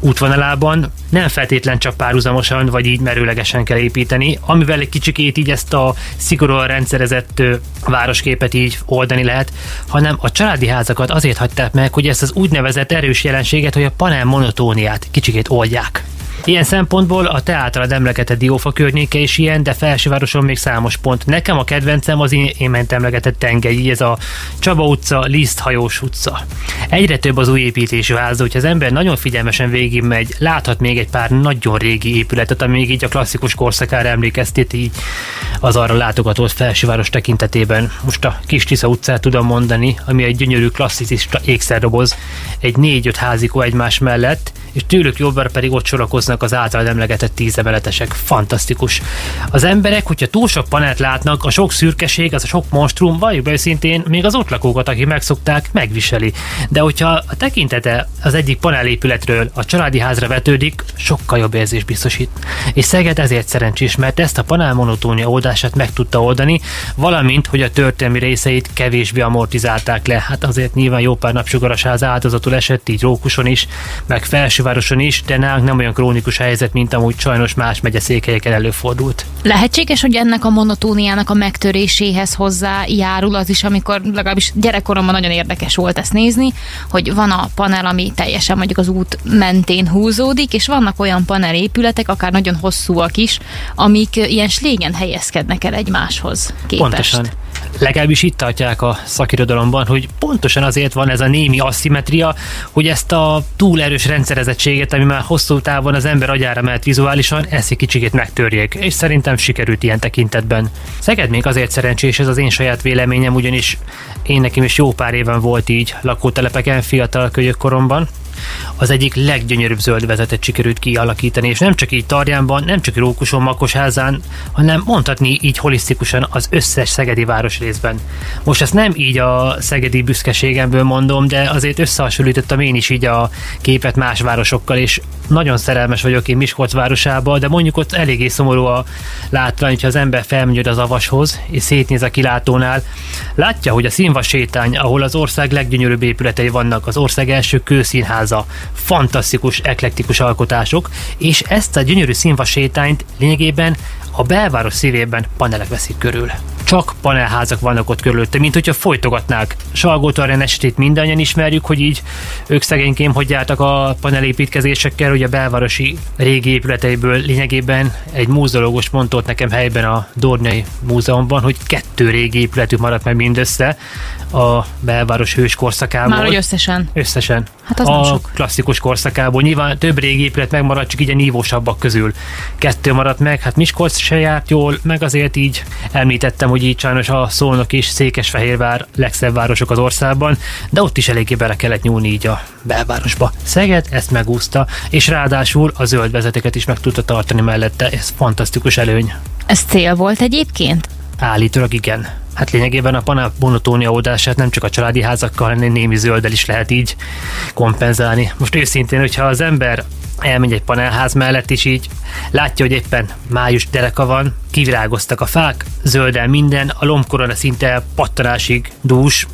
útvonalában nem feltétlen csak párhuzamosan vagy így merőlegesen kell építeni, amivel egy kicsikét így ezt a szigorúan rendszerezett városképet így oldani lehet, hanem a családi házakat azért hagyták meg, hogy ezt az úgynevezett erős jelenséget, hogy a panel monotóniát kicsikét oldják. Ilyen szempontból a te általad emlegetett Diófa környéke is ilyen, de felsővároson még számos pont. Nekem a kedvencem az én, én ment emlegetett tengely, ez a Csaba utca, Liszt hajós utca. Egyre több az új építésű ház, hogyha az ember nagyon figyelmesen végigmegy, láthat még egy pár nagyon régi épületet, ami még így a klasszikus korszakára emlékeztet így az arra látogatott felsőváros tekintetében. Most a Kis Tisza utcát tudom mondani, ami egy gyönyörű klasszikus ékszerdoboz, egy négy-öt házikó egymás mellett, és tőlük jobbra pedig ott sorakoznak az által emlegetett tízemeletesek. Fantasztikus. Az emberek, hogyha túl sok panelt látnak, a sok szürkeség, az a sok monstrum, valljuk be őszintén, még az ott lakókat, akik megszokták, megviseli. De hogyha a tekintete az egyik panelépületről a családi házra vetődik, sokkal jobb érzés biztosít. És Szeged ezért szerencsés, mert ezt a panel monotónia oldását meg tudta oldani, valamint, hogy a történelmi részeit kevésbé amortizálták le. Hát azért nyilván jó pár napsugaras ház áldozatul esett, így Rókuson is, meg Felsővároson is, de nálunk nem olyan krónikus helyzet, mint amúgy sajnos más megyeszékelyeken előfordult.
Lehetséges, hogy ennek a monotóniának a megtöréséhez hozzájárul az is, amikor legalábbis gyerekkoromban nagyon érdekes volt ezt nézni, hogy van a panel, ami teljesen mondjuk az út mentén húzódik, és vannak olyan panelépületek, akár nagyon hosszúak is, amik ilyen slégen helyezkednek el egymáshoz képest.
Pontosan legalábbis itt tartják a szakirodalomban, hogy pontosan azért van ez a némi asszimetria, hogy ezt a túl erős rendszerezettséget, ami már hosszú távon az ember agyára mehet vizuálisan, ezt egy kicsikét megtörjék, és szerintem sikerült ilyen tekintetben. Szeged még azért szerencsés, ez az én saját véleményem, ugyanis én nekem is jó pár éven volt így lakótelepeken fiatal kölyök koromban, az egyik leggyönyörűbb zöld vezetet sikerült kialakítani, és nem csak így Tarjánban, nem csak Rókuson, Makosházán, hanem mondhatni így holisztikusan az összes szegedi városrészben. Most ezt nem így a szegedi büszkeségemből mondom, de azért összehasonlítottam én is így a képet más városokkal, és nagyon szerelmes vagyok én Miskolc városába, de mondjuk ott eléggé szomorú a látvány, hogyha az ember felmegy az avashoz, és szétnéz a kilátónál, látja, hogy a színvas sétány, ahol az ország leggyönyörűbb épületei vannak, az ország első kőszínháza, fantasztikus, eklektikus alkotások, és ezt a gyönyörű sétányt lényegében a belváros szívében panelek veszik körül. Csak panelházak vannak ott körülötte, mint hogyha folytogatnák. Salgót estét mindannyian ismerjük, hogy így ők szegénykém hogy jártak a panelépítkezésekkel, hogy a belvárosi régi épületeiből lényegében egy múzeológus mondta nekem helyben a Dornyai Múzeumban, hogy kettő régi épületük maradt meg mindössze a belváros hős korszakából.
Már hogy összesen?
Összesen.
Hát az
a
sok.
klasszikus korszakából. Nyilván több régi épület megmaradt, csak így a nívósabbak közül. Kettő maradt meg, hát Miskolc se járt jól, meg azért így említettem, hogy így sajnos a Szolnok és Székesfehérvár legszebb városok az országban, de ott is eléggé bele kellett nyúlni így a belvárosba. Szeged ezt megúszta, és ráadásul a zöld vezeteket is meg tudta tartani mellette. Ez fantasztikus előny.
Ez cél volt egyébként?
Állítólag igen. Hát lényegében a panel monotónia oldását nem csak a családi házakkal, hanem némi zölddel is lehet így kompenzálni. Most őszintén, hogyha az ember elmegy egy panelház mellett, és így látja, hogy éppen május dereka van, kivirágoztak a fák, zöldel minden, a lombkorona szinte pattanásig dús,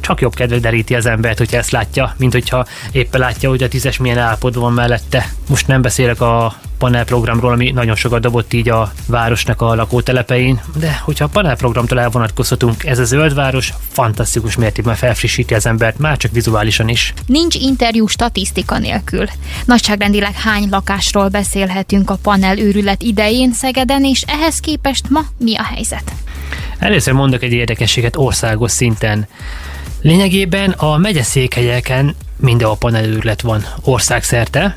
csak jobb kedve deríti az embert, hogyha ezt látja, mint hogyha éppen látja, hogy a tízes milyen állapotban van mellette. Most nem beszélek a panelprogramról, ami nagyon sokat dobott így a városnak a lakótelepein, de hogyha a panelprogramtól elvonatkozhatunk, ez a zöld város fantasztikus mértékben felfrissíti az embert, már csak vizuálisan is.
Nincs interjú statisztika nélkül. Nagyságrendileg hány lakásról beszélhetünk a panel őrület idején Szegeden, és ehhez képest ma mi a helyzet?
Először mondok egy érdekességet országos szinten. Lényegében a megyeszékhelyeken mindenhol panelőrület van országszerte,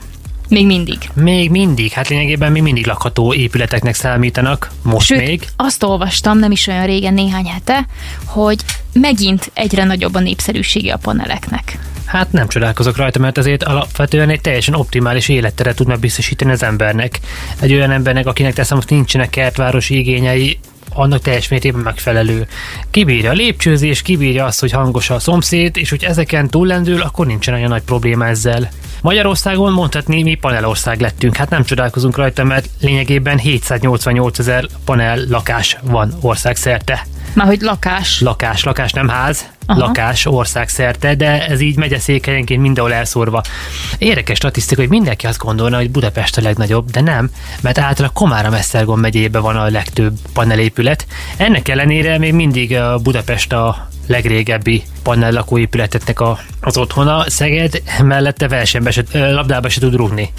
még mindig.
Még mindig, hát lényegében még mindig lakható épületeknek számítanak, most
Sőt,
még.
azt olvastam nem is olyan régen, néhány hete, hogy megint egyre nagyobb a népszerűsége a paneleknek.
Hát nem csodálkozok rajta, mert azért alapvetően egy teljesen optimális élettere tud biztosítani az embernek. Egy olyan embernek, akinek teszem, most nincsenek kertvárosi igényei, annak teljes mértékben megfelelő. Kibírja a lépcsőzés, kibírja azt, hogy hangos a szomszéd, és hogy ezeken túllendül, akkor nincsen olyan nagy probléma ezzel. Magyarországon mondhatni, mi panelország lettünk. Hát nem csodálkozunk rajta, mert lényegében 788 ezer panel lakás van országszerte.
Már hogy lakás.
Lakás, lakás nem ház, Aha. lakás országszerte, de ez így megyeszékhelyenként mindenhol elszórva. Érdekes statisztika, hogy mindenki azt gondolna, hogy Budapest a legnagyobb, de nem, mert általában Komára Mesztergom megyébe van a legtöbb panelépület. Ennek ellenére még mindig Budapest a legrégebbi panel lakóépületetnek a, az otthona. Szeged mellette versenybe se, labdába se tud rúgni.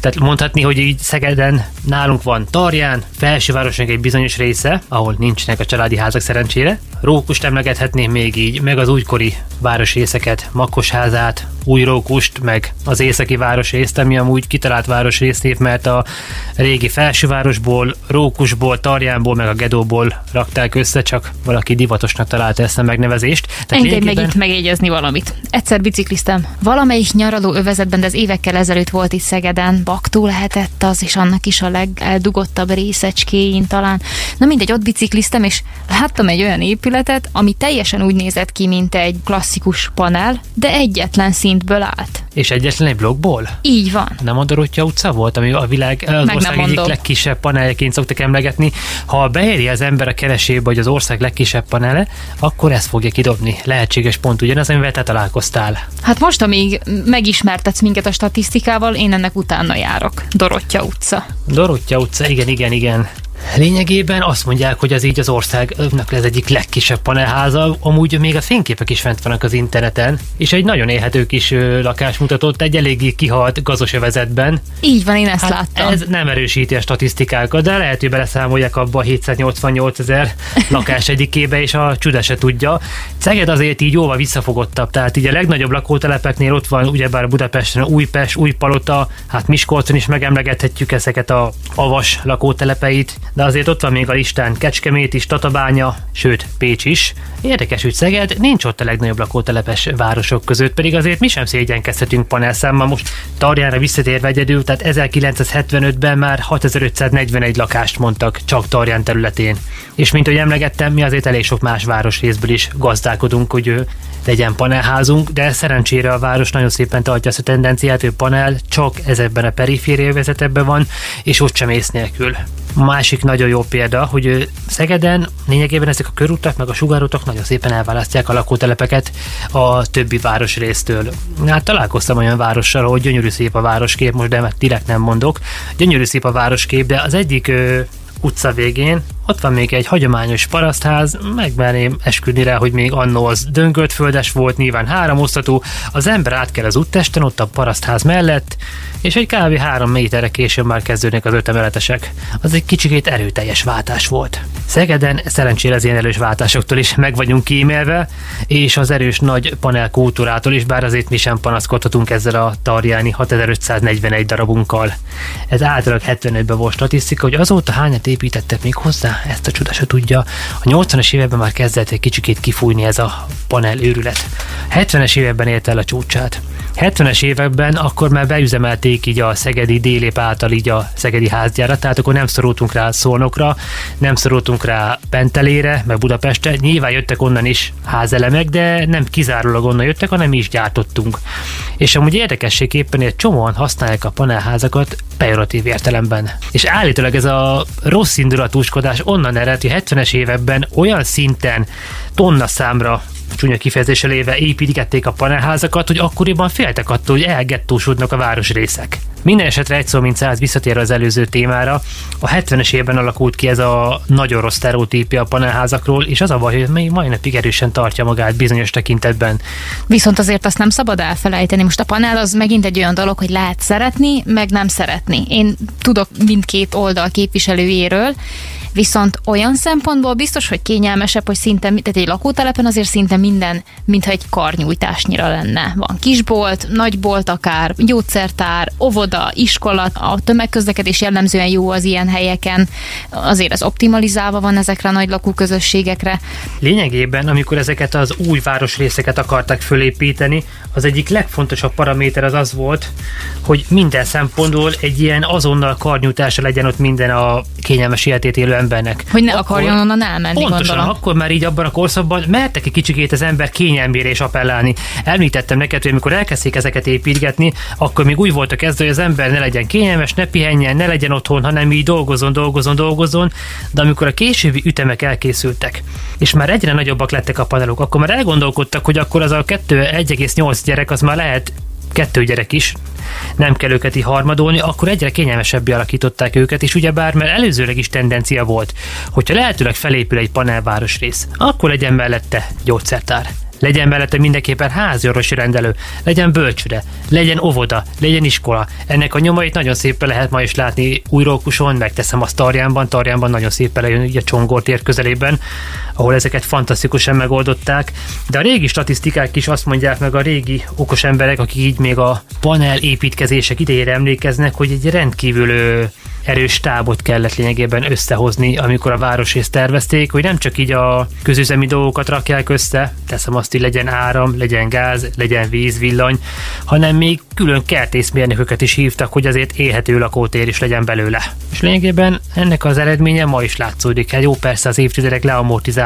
Tehát mondhatni, hogy így Szegeden nálunk van Tarján, felsővárosnak egy bizonyos része, ahol nincsenek a családi házak szerencsére. Rókust emlegethetném még így, meg az újkori városrészeket, Makkosházát, új Rókust, meg az északi városrészt, ami amúgy kitalált városrésznév, mert a régi felsővárosból, Rókusból, Tarjánból, meg a Gedóból rakták össze, csak valaki divatosnak találta ezt a megnevezést.
Tehát Engedj lényegében... meg itt megjegyezni valamit. Egyszer bicikliztem valamelyik nyaraló övezetben, de ez évekkel ezelőtt volt itt Szegeden, Baktó lehetett az, és annak is a legeldugottabb részecskéjén talán. Na mindegy, ott bicikliztem, és láttam egy olyan épületet, ami teljesen úgy nézett ki, mint egy klasszikus panel, de egyetlen szintből állt.
És egyetlen egy blokkból?
Így van.
Nem a Dorottya utca volt, ami a világ az Meg ország egyik legkisebb paneljeként szoktak emlegetni. Ha beéri az ember a keresébe, hogy az ország legkisebb panele, akkor ezt fogja kidobni. Lehetséges pont ugyanaz, amivel te találkoztál.
Hát most, amíg megismertetsz minket a statisztikával, én ennek utána járok. Dorottya utca.
Dorottya utca, igen, igen, igen. Lényegében azt mondják, hogy az így az országnak ez egyik legkisebb panelháza, amúgy még a fényképek is fent vannak az interneten, és egy nagyon élhető kis lakás mutatott egy eléggé kihalt gazos övezetben.
Így van, én ezt hát láttam.
Ez nem erősíti a statisztikákat, de lehet, hogy beleszámolják abba a 788 ezer lakás egyikébe, és a csuda se tudja. Szeged azért így jóval visszafogottabb, tehát így a legnagyobb lakótelepeknél ott van ugyebár Budapesten Újpest, Újpalota, hát Miskolcon is megemlegethetjük ezeket a avas lakótelepeit, de azért ott van még a listán Kecskemét is, Tatabánya, sőt Pécs is. Érdekes, hogy Szeged nincs ott a legnagyobb lakótelepes városok között, pedig azért mi sem szégyenkezhetünk panelszámmal. Most Tarjára visszatérve egyedül, tehát 1975-ben már 6541 lakást mondtak csak Tarján területén. És mint ahogy emlegettem, mi azért elég sok más városrészből is gazdálkodunk, hogy legyen panelházunk, de szerencsére a város nagyon szépen tartja ezt a tendenciát, hogy panel csak ezekben a perifériai vezetebben van, és ott sem ész nélkül. Másik nagyon jó példa, hogy Szegeden lényegében ezek a körutak, meg a sugárutak nagyon szépen elválasztják a lakótelepeket a többi városrésztől. Hát találkoztam olyan várossal, hogy gyönyörű szép a városkép, most de direkt nem mondok. Gyönyörű szép a városkép, de az egyik utca végén, ott van még egy hagyományos parasztház, megmerném esküdni rá, hogy még annó az döngölt földes volt, nyilván három osztatú, az ember át kell az úttesten, ott a parasztház mellett, és egy kb. három méterre később már kezdődnek az ötemeletesek. Az egy kicsikét erőteljes váltás volt. Szegeden szerencsére az ilyen erős váltásoktól is meg vagyunk kímélve, és az erős nagy panel kultúrától is, bár azért mi sem panaszkodhatunk ezzel a tarjáni 6541 darabunkkal. Ez általában 75-ben volt statisztika, hogy azóta hányat építettek még hozzá, ezt a csuda se tudja. A 80-as években már kezdett egy kicsikét kifújni ez a panel őrület. 70-es években ért el a csúcsát. 70-es években akkor már beüzemelték így a szegedi délép által így a szegedi házgyárat, tehát akkor nem szorultunk rá Szolnokra, nem szorultunk rá Pentelére, meg Budapestre. Nyilván jöttek onnan is házelemek, de nem kizárólag onnan jöttek, hanem mi is gyártottunk. És amúgy érdekességképpen egy csomóan használják a panelházakat pejoratív értelemben. És állítólag ez a rossz indulatúskodás onnan ered, hogy 70-es években olyan szinten tonna számra csúnya kifejezéssel éve építgették a panelházakat, hogy akkoriban féltek attól, hogy elgettósodnak a városrészek. Minden esetre egy szó, mint száz visszatérve az előző témára, a 70-es évben alakult ki ez a nagyon rossz sztereotípia a panelházakról, és az a baj, hogy még mai napig erősen tartja magát bizonyos tekintetben.
Viszont azért azt nem szabad elfelejteni. Most a panel az megint egy olyan dolog, hogy lehet szeretni, meg nem szeretni. Én tudok mindkét oldal képviselőjéről, Viszont olyan szempontból biztos, hogy kényelmesebb, hogy szinte, tehát egy lakótelepen azért szinte minden, mintha egy karnyújtásnyira lenne. Van kisbolt, nagybolt akár, gyógyszertár, óvoda, iskola, a tömegközlekedés jellemzően jó az ilyen helyeken, azért ez optimalizálva van ezekre a nagy lakóközösségekre.
Lényegében, amikor ezeket az új városrészeket akartak fölépíteni, az egyik legfontosabb paraméter az az volt, hogy minden szempontból egy ilyen azonnal karnyújtása legyen ott minden a kényelmes életét élő embernek.
Hogy ne akkor, akarjon onnan elmenni,
pontosan,
gondolom.
akkor már így abban a korszakban mertek egy kicsikét az ember kényelmére és appellálni. Említettem neked, hogy amikor elkezdték ezeket építgetni, akkor még úgy volt a kezdő, hogy az ember ne legyen kényelmes, ne pihenjen, ne legyen otthon, hanem így dolgozon, dolgozon, dolgozon. De amikor a későbbi ütemek elkészültek, és már egyre nagyobbak lettek a panelok, akkor már elgondolkodtak, hogy akkor az a 2 1,8 gyerek az már lehet kettő gyerek is, nem kell őket így harmadolni, akkor egyre kényelmesebbé alakították őket, és ugyebár, mert előzőleg is tendencia volt, hogyha lehetőleg felépül egy panelvárosrész, akkor legyen mellette gyógyszertár. Legyen mellette mindenképpen háziorvosi rendelő, legyen bölcsőde, legyen óvoda, legyen iskola. Ennek a nyomait nagyon szépen lehet ma is látni újrókuson, megteszem azt Tarjánban, Tarjánban nagyon szépen lejön a Csongortér közelében, ahol ezeket fantasztikusan megoldották, de a régi statisztikák is azt mondják meg a régi okos emberek, akik így még a panel építkezések idejére emlékeznek, hogy egy rendkívül erős tábot kellett lényegében összehozni, amikor a városrészt tervezték, hogy nem csak így a közüzemi dolgokat rakják össze, teszem azt, hogy legyen áram, legyen gáz, legyen víz, villany, hanem még külön kertészmérnököket is hívtak, hogy azért élhető lakótér is legyen belőle. És lényegében ennek az eredménye ma is látszódik. Hát jó, persze az évtizedek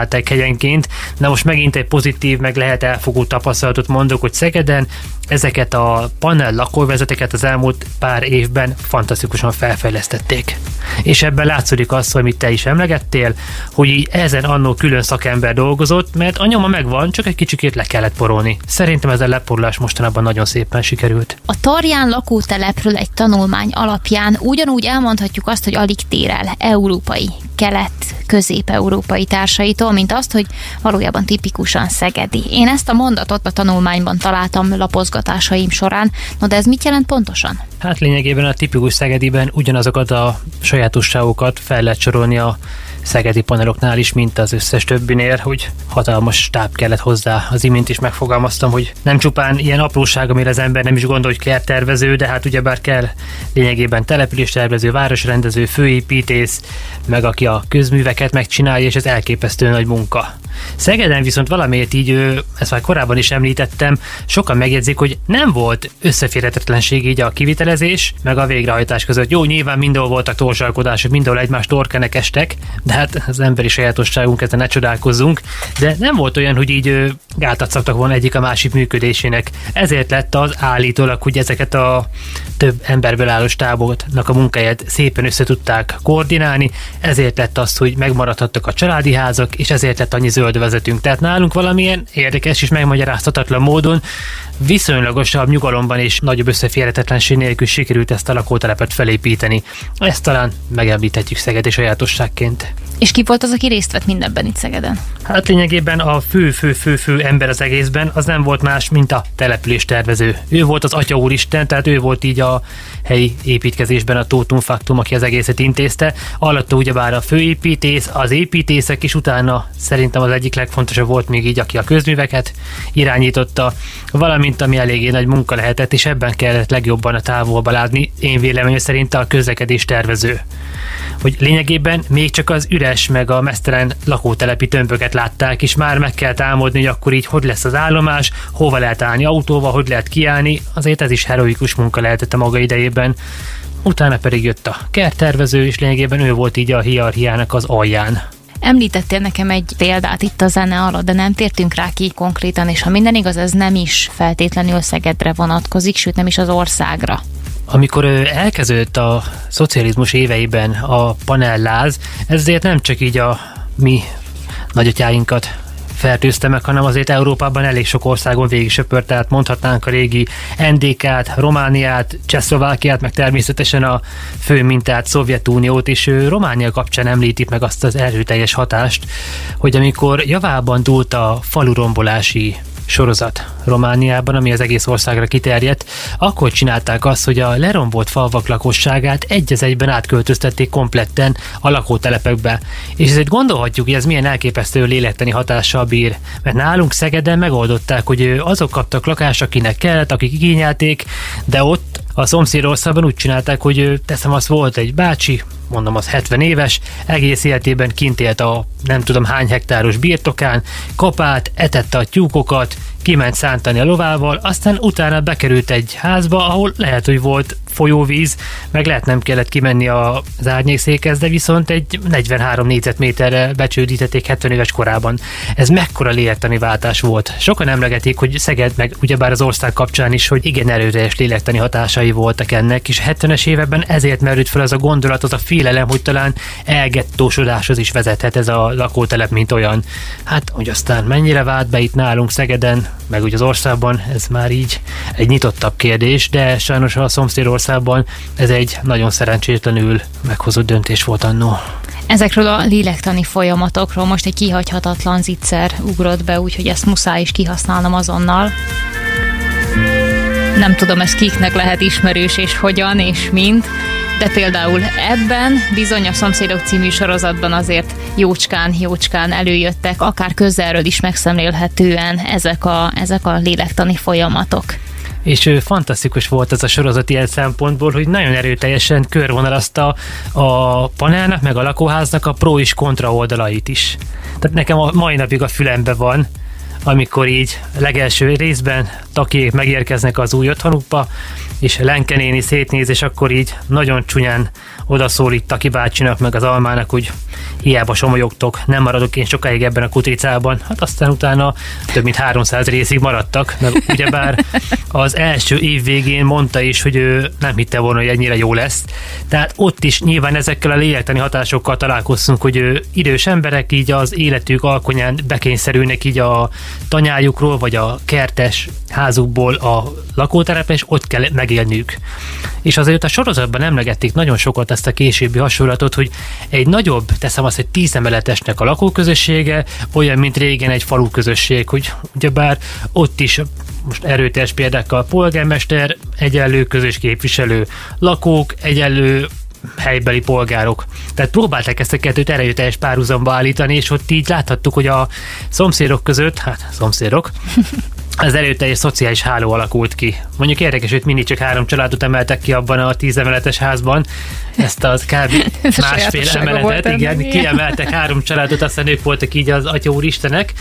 leamortizálták hegyenként, de most megint egy pozitív, meg lehet elfogó tapasztalatot mondok, hogy Szegeden ezeket a panel lakóvezeteket az elmúlt pár évben fantasztikusan felfejlesztették. És ebben látszódik az, hogy mit te is emlegettél, hogy így ezen annó külön szakember dolgozott, mert a nyoma megvan, csak egy kicsikét le kellett porolni. Szerintem ez a leporolás mostanában nagyon szépen sikerült.
A Tarján lakótelepről egy tanulmány alapján ugyanúgy elmondhatjuk azt, hogy alig tér el európai, kelet, közép-európai társaitól, mint azt, hogy valójában tipikusan szegedi. Én ezt a mondatot a tanulmányban találtam lapozgatásaim során. No de ez mit jelent pontosan?
Hát lényegében a tipikus szegediben ugyanazokat a sajátosságokat fel lehet sorolni a szegedi paneloknál is, mint az összes többinél, hogy hatalmas stáb kellett hozzá. Az imént is megfogalmaztam, hogy nem csupán ilyen apróság, amire az ember nem is gondol, hogy tervező, de hát ugyebár kell lényegében településtervező, városrendező, főépítész, meg aki a közműveket megcsinálja, és ez elképesztő nagy munka. Szegeden viszont valamiért így, ezt már korábban is említettem, sokan megjegyzik, hogy nem volt összeférhetetlenség így a kivitelezés, meg a végrehajtás között. Jó, nyilván mindenhol voltak torsalkodások, mindenhol egymást torkenek estek, de hát az emberi sajátosságunk, ezen ne csodálkozzunk, de nem volt olyan, hogy így gátat szaktak volna egyik a másik működésének. Ezért lett az állítólag, hogy ezeket a több emberből álló stáboknak a munkáját szépen össze tudták koordinálni, ezért lett az, hogy megmaradhattak a családi házak, és ezért lett annyi zöld vezetünk. Tehát nálunk valamilyen érdekes és megmagyarázhatatlan módon viszonylagosabb nyugalomban és nagyobb összeférhetetlenség nélkül sikerült ezt a lakótelepet felépíteni. Ezt talán megemlíthetjük Szegedi sajátosságként.
És ki volt az, aki részt vett mindenben itt Szegeden?
Hát lényegében a fő-fő-fő-fő ember az egészben az nem volt más, mint a település tervező. Ő volt az Atya Úristen, tehát ő volt így a helyi építkezésben a Totum Factum, aki az egészet intézte. Alatta ugyebár a főépítész, az építészek, és utána szerintem az egyik legfontosabb volt még így, aki a közműveket irányította, valamint ami eléggé nagy munka lehetett, és ebben kellett legjobban a távolba látni, én véleményem szerint a közlekedés tervező. Hogy lényegében még csak az üres meg a mesztelen lakótelepi tömböket látták, és már meg kell támadni, hogy akkor így hogy lesz az állomás, hova lehet állni autóval, hogy lehet kiállni, azért ez is heroikus munka lehetett a maga idejében. Utána pedig jött a kerttervező, és lényegében ő volt így a hierarchiának az alján.
Említettél nekem egy példát itt a zene alatt, de nem tértünk rá ki konkrétan, és ha minden igaz, ez nem is feltétlenül Szegedre vonatkozik, sőt nem is az országra.
Amikor elkezdődött a szocializmus éveiben a panelláz, ezért nem csak így a mi nagyatyáinkat fertőzte meg, hanem azért Európában elég sok országon végig söpört, tehát mondhatnánk a régi NDK-t, Romániát, Csehszlovákiát, meg természetesen a fő mintát, Szovjetuniót, és ő Románia kapcsán említik meg azt az erőteljes hatást, hogy amikor javában dúlt a falurombolási sorozat Romániában, ami az egész országra kiterjedt, akkor csinálták azt, hogy a lerombolt falvak lakosságát egy az egyben átköltöztették kompletten a lakótelepekbe. És ezért gondolhatjuk, hogy ez milyen elképesztő lélekteni hatással bír. Mert nálunk Szegeden megoldották, hogy azok kaptak lakást, akinek kellett, akik igényelték, de ott a szomszédországban úgy csinálták, hogy teszem azt volt egy bácsi, mondom az 70 éves, egész életében kint élt a nem tudom hány hektáros birtokán, kapát, etette a tyúkokat, kiment szántani a lovával, aztán utána bekerült egy házba, ahol lehet, hogy volt folyóvíz, meg lehet nem kellett kimenni az árnyékszékhez, de viszont egy 43 négyzetméterre becsődítették 70 éves korában. Ez mekkora lélektani váltás volt. Sokan emlegetik, hogy Szeged, meg ugyebár az ország kapcsán is, hogy igen erőteljes lélektani hatásai voltak ennek, és 70-es években ezért merült fel az a gondolat, az a félelem, hogy talán elgettósodáshoz is vezethet ez a lakótelep, mint olyan. Hát, hogy aztán mennyire vált be itt nálunk Szegeden, meg úgy az országban, ez már így egy nyitottabb kérdés, de sajnos a szomszédországban ez egy nagyon szerencsétlenül meghozott döntés volt annó.
Ezekről a lélektani folyamatokról most egy kihagyhatatlan zicser ugrott be, úgyhogy ezt muszáj is kihasználnom azonnal. Nem tudom, ez kiknek lehet ismerős, és hogyan, és mint, de például ebben bizony a Szomszédok című sorozatban azért jócskán, jócskán előjöttek, akár közelről is megszemlélhetően ezek a, ezek a lélektani folyamatok
és fantasztikus volt ez a sorozat ilyen szempontból, hogy nagyon erőteljesen körvonalazta a panelnak, meg a lakóháznak a pro és kontra oldalait is. Tehát nekem a mai napig a fülembe van, amikor így legelső részben takiék megérkeznek az új otthonukba, és Lenke néni szétnéz, és akkor így nagyon csúnyán odaszól itt bácsinak, meg az almának, hogy hiába somolyogtok, nem maradok én sokáig ebben a kutricában. Hát aztán utána több mint 300 részig maradtak, meg ugyebár az első év végén mondta is, hogy ő nem hitte volna, hogy ennyire jó lesz. Tehát ott is nyilván ezekkel a lélektani hatásokkal találkoztunk, hogy ő idős emberek így az életük alkonyán bekényszerülnek így a tanyájukról, vagy a kertes házukból a lakóterepre, és ott kell megélniük. És azért a sorozatban emlegették nagyon sokat ezt a későbbi hasonlatot, hogy egy nagyobb, teszem azt, egy tíz emeletesnek a lakóközössége olyan, mint régen egy falu közösség, hogy ugyebár ott is most erőteljes példákkal polgármester, egyenlő közös képviselő, lakók, egyenlő helybeli polgárok. Tehát próbálták ezt a kettőt erőteljes párhuzamba állítani, és ott így láthattuk, hogy a szomszédok között, hát szomszédok, az egy szociális háló alakult ki. Mondjuk érdekes, hogy mindig csak három családot emeltek ki abban a tíz emeletes házban. Ezt az kb. másfél emeletet, igen, ennek, kiemeltek három családot, aztán ők voltak így az Atya Úristenek.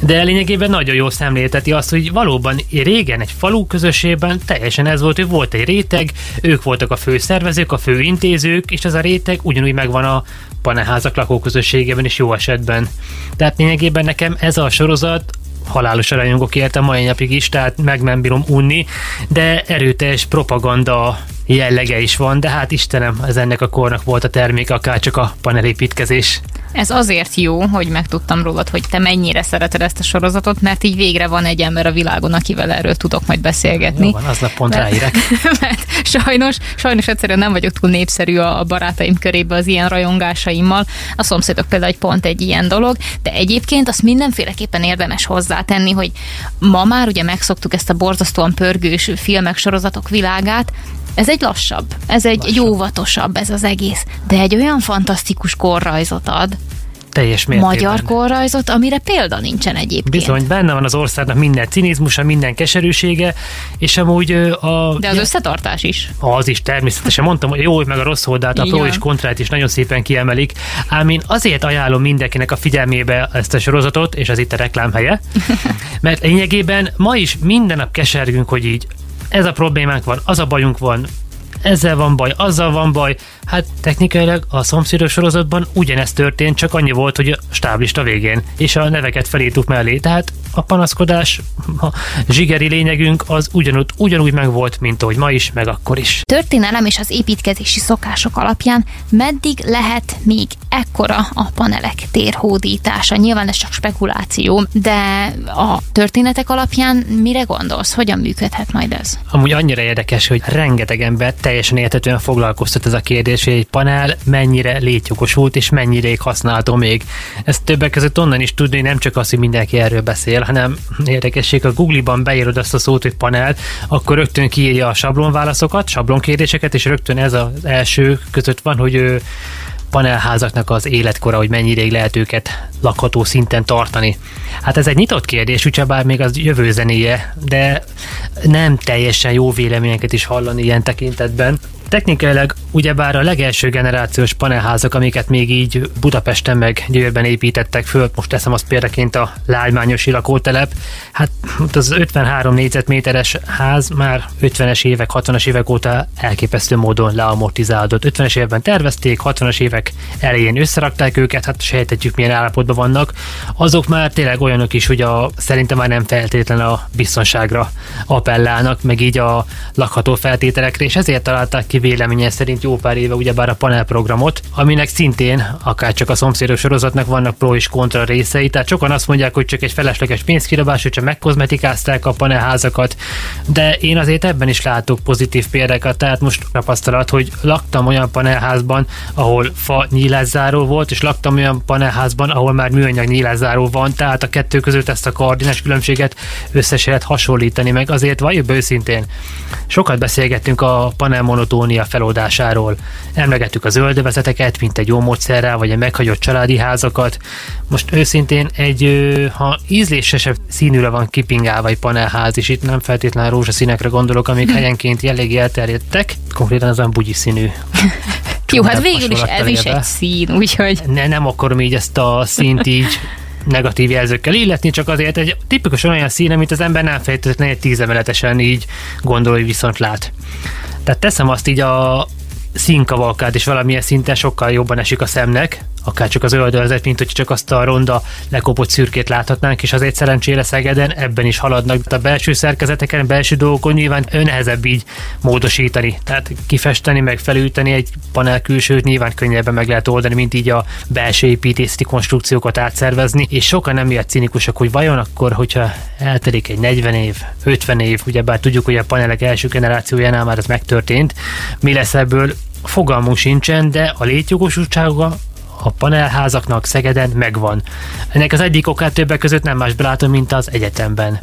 De lényegében nagyon jó szemlélteti azt, hogy valóban régen egy falu közösségben teljesen ez volt, hogy volt egy réteg, ők voltak a fő szervezők, a fő intézők, és ez a réteg ugyanúgy megvan a paneházak lakóközösségében is jó esetben. Tehát lényegében nekem ez a sorozat halálos rajongok érte mai napig is, tehát meg nem bírom unni, de erőteljes propaganda jellege is van, de hát Istenem, ez ennek a kornak volt a termék, akár csak a panelépítkezés.
Ez azért jó, hogy megtudtam rólad, hogy te mennyire szereted ezt a sorozatot, mert így végre van egy ember a világon, akivel erről tudok majd beszélgetni. Jó
van, aznap pont mert, ráírek.
mert sajnos, sajnos egyszerűen nem vagyok túl népszerű a barátaim körében az ilyen rajongásaimmal. A szomszédok például egy pont egy ilyen dolog, de egyébként azt mindenféleképpen érdemes hozzátenni, hogy ma már ugye megszoktuk ezt a borzasztóan pörgős filmek, sorozatok világát, ez egy lassabb, ez egy, lassabb. egy óvatosabb ez az egész, de egy olyan fantasztikus korrajzot ad,
teljes mértékben.
Magyar korrajzot, amire példa nincsen egyébként.
Bizony, benne van az országnak minden cinizmusa, minden keserűsége, és amúgy a...
De az ja, összetartás is.
Az is természetesen. Mondtam, hogy jó, meg a rossz oldalt, a pro és kontrát is nagyon szépen kiemelik. Ám én azért ajánlom mindenkinek a figyelmébe ezt a sorozatot, és az itt a reklám helye, mert lényegében ma is minden nap kesergünk, hogy így ez a problémánk van, az a bajunk van, ezzel van baj, azzal van baj. Hát technikailag a szomszédos sorozatban ugyanezt történt, csak annyi volt, hogy a stáblista végén, és a neveket felírtuk mellé. Tehát a panaszkodás, a zsigeri lényegünk az ugyanúgy, ugyanúgy megvolt, mint ahogy ma is, meg akkor is.
Történelem és az építkezési szokások alapján meddig lehet még ekkora a panelek térhódítása? Nyilván ez csak spekuláció, de a történetek alapján mire gondolsz? Hogyan működhet majd ez?
Amúgy annyira érdekes, hogy rengeteg ember teljesen értetően foglalkoztat ez a kérdés, hogy egy panel mennyire létjogosult és mennyire használható még. Ezt többek között onnan is tudni, nem csak az, hogy mindenki erről beszél, hanem érdekesség, a Google-ban beírod azt a szót, hogy panel, akkor rögtön kiírja a sablonválaszokat, sablonkérdéseket, és rögtön ez az első között van, hogy ő panelházaknak az életkora, hogy mennyire lehet őket lakható szinten tartani. Hát ez egy nyitott kérdés, bár még az jövő zenéje, de nem teljesen jó véleményeket is hallani ilyen tekintetben. Technikailag ugyebár a legelső generációs panelházak, amiket még így Budapesten meg Győrben építettek föl, most teszem azt példaként a lágymányosi lakótelep, hát az 53 négyzetméteres ház már 50-es évek, 60-as évek óta elképesztő módon leamortizálódott. 50-es években tervezték, 60-as évek elején összerakták őket, hát sejtetjük milyen állapotban vannak. Azok már tényleg olyanok is, hogy a, szerintem már nem feltétlen a biztonságra appellálnak, meg így a lakható feltételekre, és ezért találták ki véleménye szerint jó pár éve ugyebár a panelprogramot, aminek szintén, akár csak a szomszédos sorozatnak vannak pro és kontra részei, tehát sokan azt mondják, hogy csak egy felesleges pénzkirabás, hogy csak megkozmetikázták a panelházakat, de én azért ebben is látok pozitív példákat, tehát most tapasztalat, hogy laktam olyan panelházban, ahol fa nyílászáró volt, és laktam olyan panelházban, ahol már műanyag nyílászáró van, tehát a kettő között ezt a koordinás különbséget összes lehet hasonlítani meg. Azért valljuk őszintén, sokat beszélgettünk a panel monotónia feloldásáról. Emlegettük a zöldövezeteket, mint egy jó módszerrel, vagy a meghagyott családi házakat. Most őszintén egy, ha ízlésesebb színűre van kipingálva egy panelház, és itt nem feltétlenül rózsaszínekre gondolok, amik helyenként jelleg elterjedtek, konkrétan az olyan bugyi színű.
Jó, hát végül is ez is egy szín, úgyhogy...
Ne, nem akarom így ezt a színt így negatív jelzőkkel illetni, csak azért egy tipikus olyan szín, amit az ember nem feltétlenül egy tízemeletesen így gondol, hogy viszont lát. Tehát teszem azt így a színkavalkád is valamilyen szinten sokkal jobban esik a szemnek, akár csak az öldölzet, mint hogy csak azt a ronda lekopott szürkét láthatnánk, és azért szerencsére Szegeden ebben is haladnak. A belső szerkezeteken, belső dolgokon nyilván nehezebb így módosítani. Tehát kifesteni, meg felülteni egy panel külsőt nyilván könnyebben meg lehet oldani, mint így a belső építészeti konstrukciókat átszervezni, és sokan nem miatt cinikusak, hogy vajon akkor, hogyha eltelik egy 40 év, 50 év, ugyebár tudjuk, hogy a panelek első generációjánál már ez megtörtént, mi lesz ebből, fogalmunk sincsen, de a létjogosultsága a panelházaknak Szegeden megvan. Ennek az egyik okát többek között nem más látom, mint az egyetemben.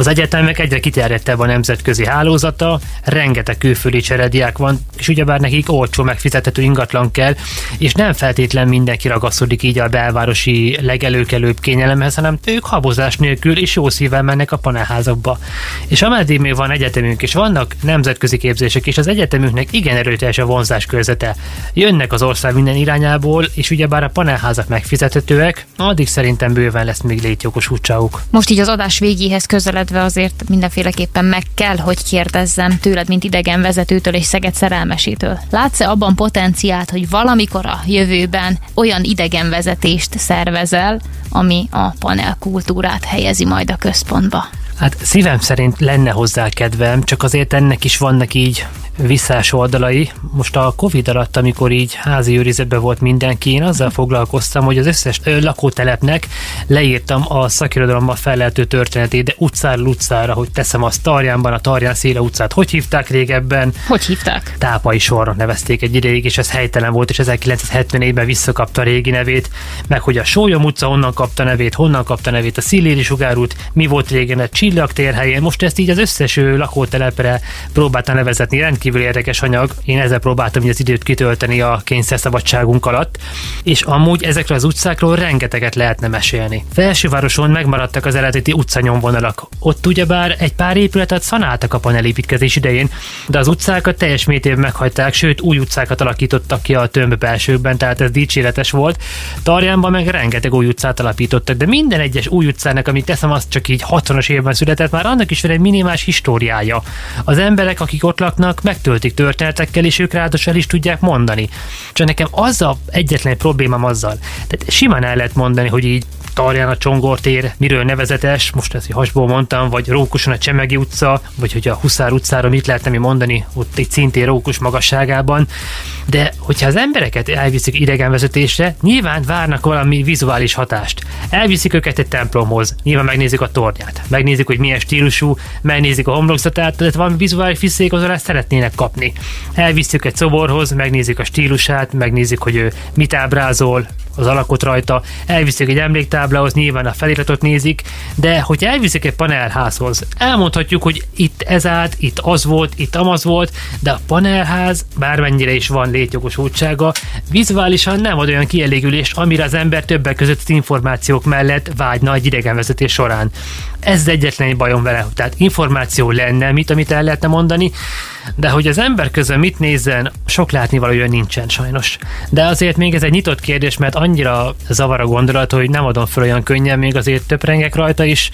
Az egyetemek egyre kiterjedtebb a nemzetközi hálózata, rengeteg külföldi cserediák van, és ugyebár nekik olcsó megfizethető ingatlan kell, és nem feltétlen mindenki ragaszkodik így a belvárosi legelőkelőbb kényelemhez, hanem ők habozás nélkül és jó szívvel mennek a panelházakba. És ameddig még van egyetemünk, és vannak nemzetközi képzések, és az egyetemünknek igen erőteljes a vonzás körzete. Jönnek az ország minden irányából, és ugyebár a panelházak megfizethetőek, addig szerintem bőven lesz még létjogosultságuk.
Most így az adás végéhez közel közeledve azért mindenféleképpen meg kell, hogy kérdezzem tőled, mint idegenvezetőtől és Szeged szerelmesétől. Látsz-e abban potenciált, hogy valamikor a jövőben olyan idegenvezetést szervezel, ami a panelkultúrát helyezi majd a központba?
Hát szívem szerint lenne hozzá kedvem, csak azért ennek is vannak így visszás oldalai. Most a Covid alatt, amikor így házi őrizetben volt mindenki, én azzal foglalkoztam, hogy az összes lakótelepnek leírtam a szakirodalommal feleltő történetét, de utcára utcára, hogy teszem azt Tarjánban, a Tarján Széle utcát. Hogy hívták régebben?
Hogy hívták?
Tápai sornak nevezték egy ideig, és ez helytelen volt, és 1974-ben visszakapta a régi nevét, meg hogy a Sólyom utca honnan kapta nevét, honnan kapta nevét a Szilléri sugárút, mi volt régen a Csillag térhelyen. Most ezt így az összes lakótelepre próbáltam nevezetni, rendkívül rendkívül érdekes anyag. Én ezzel próbáltam az időt kitölteni a kényszerszabadságunk alatt, és amúgy ezekről az utcákról rengeteget lehetne mesélni. Felsővároson megmaradtak az eredeti utcanyomvonalak. Ott ugyebár egy pár épületet szanáltak a panelépítkezés idején, de az utcákat teljes mértékben meghagyták, sőt új utcákat alakítottak ki a tömb belsőkben, tehát ez dicséretes volt. Tarjánban meg rengeteg új utcát alapítottak, de minden egyes új utcának, amit teszem, az csak így 60-as évben született, már annak is van egy minimális históriája. Az emberek, akik ott laknak, megtöltik történetekkel, és ők ráadásul el is tudják mondani. Csak nekem az a egyetlen problémám azzal. Tehát simán el lehet mondani, hogy így Tarján a Csongortér, miről nevezetes, most ezt hasból mondtam, vagy Rókuson a Csemegi utca, vagy hogy a Huszár utcára mit lehetne mi mondani, ott egy szintén Rókus magasságában. De hogyha az embereket elviszik idegenvezetésre, nyilván várnak valami vizuális hatást. Elviszik őket egy templomhoz, nyilván megnézik a tornyát, megnézik, hogy milyen stílusú, megnézik a homlokzatát, tehát valami vizuális visszaékozolást szeretnének kapni. Elviszik egy szoborhoz, megnézik a stílusát, megnézik, hogy ő mit ábrázol, az alakot rajta, elviszik egy emléktáblához, nyilván a feliratot nézik, de hogy elviszik egy panelházhoz, elmondhatjuk, hogy itt ez állt, itt az volt, itt amaz volt, de a panelház, bármennyire is van létjogosultsága, vizuálisan nem ad olyan kielégülést, amire az ember többek között az információk mellett vágyna egy idegenvezetés során. Ez az egyetlen bajom vele, tehát információ lenne, mit, amit el lehetne mondani, de hogy az ember közben mit nézzen, sok látnivalója nincsen sajnos. De azért még ez egy nyitott kérdés, mert annyira zavar a gondolat, hogy nem adom fel olyan könnyen, még azért töprengek rajta is.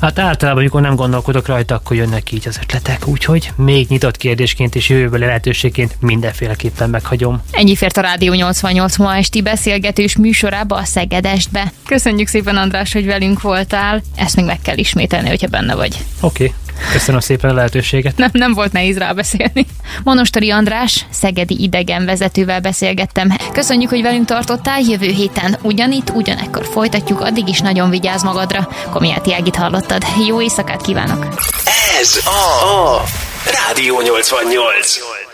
Hát általában, amikor nem gondolkodok rajta, akkor jönnek így az ötletek, úgyhogy még nyitott kérdésként és jövőbeli lehetőségként mindenféleképpen meghagyom.
Ennyi fért a Rádió 88 ma esti beszélgetős műsorába a Szegedestbe. Köszönjük szépen András, hogy velünk voltál. Ezt még meg kell ismételni, hogyha benne vagy.
Oké. Okay. Köszönöm szépen a lehetőséget.
Nem, nem volt nehéz rábeszélni. Monostori András, szegedi idegenvezetővel beszélgettem. Köszönjük, hogy velünk tartottál. Jövő héten ugyanitt, ugyanekkor folytatjuk. Addig is nagyon vigyázz magadra. Komiáti Ágit hallottad. Jó éjszakát kívánok!
Ez a, a Rádió 88.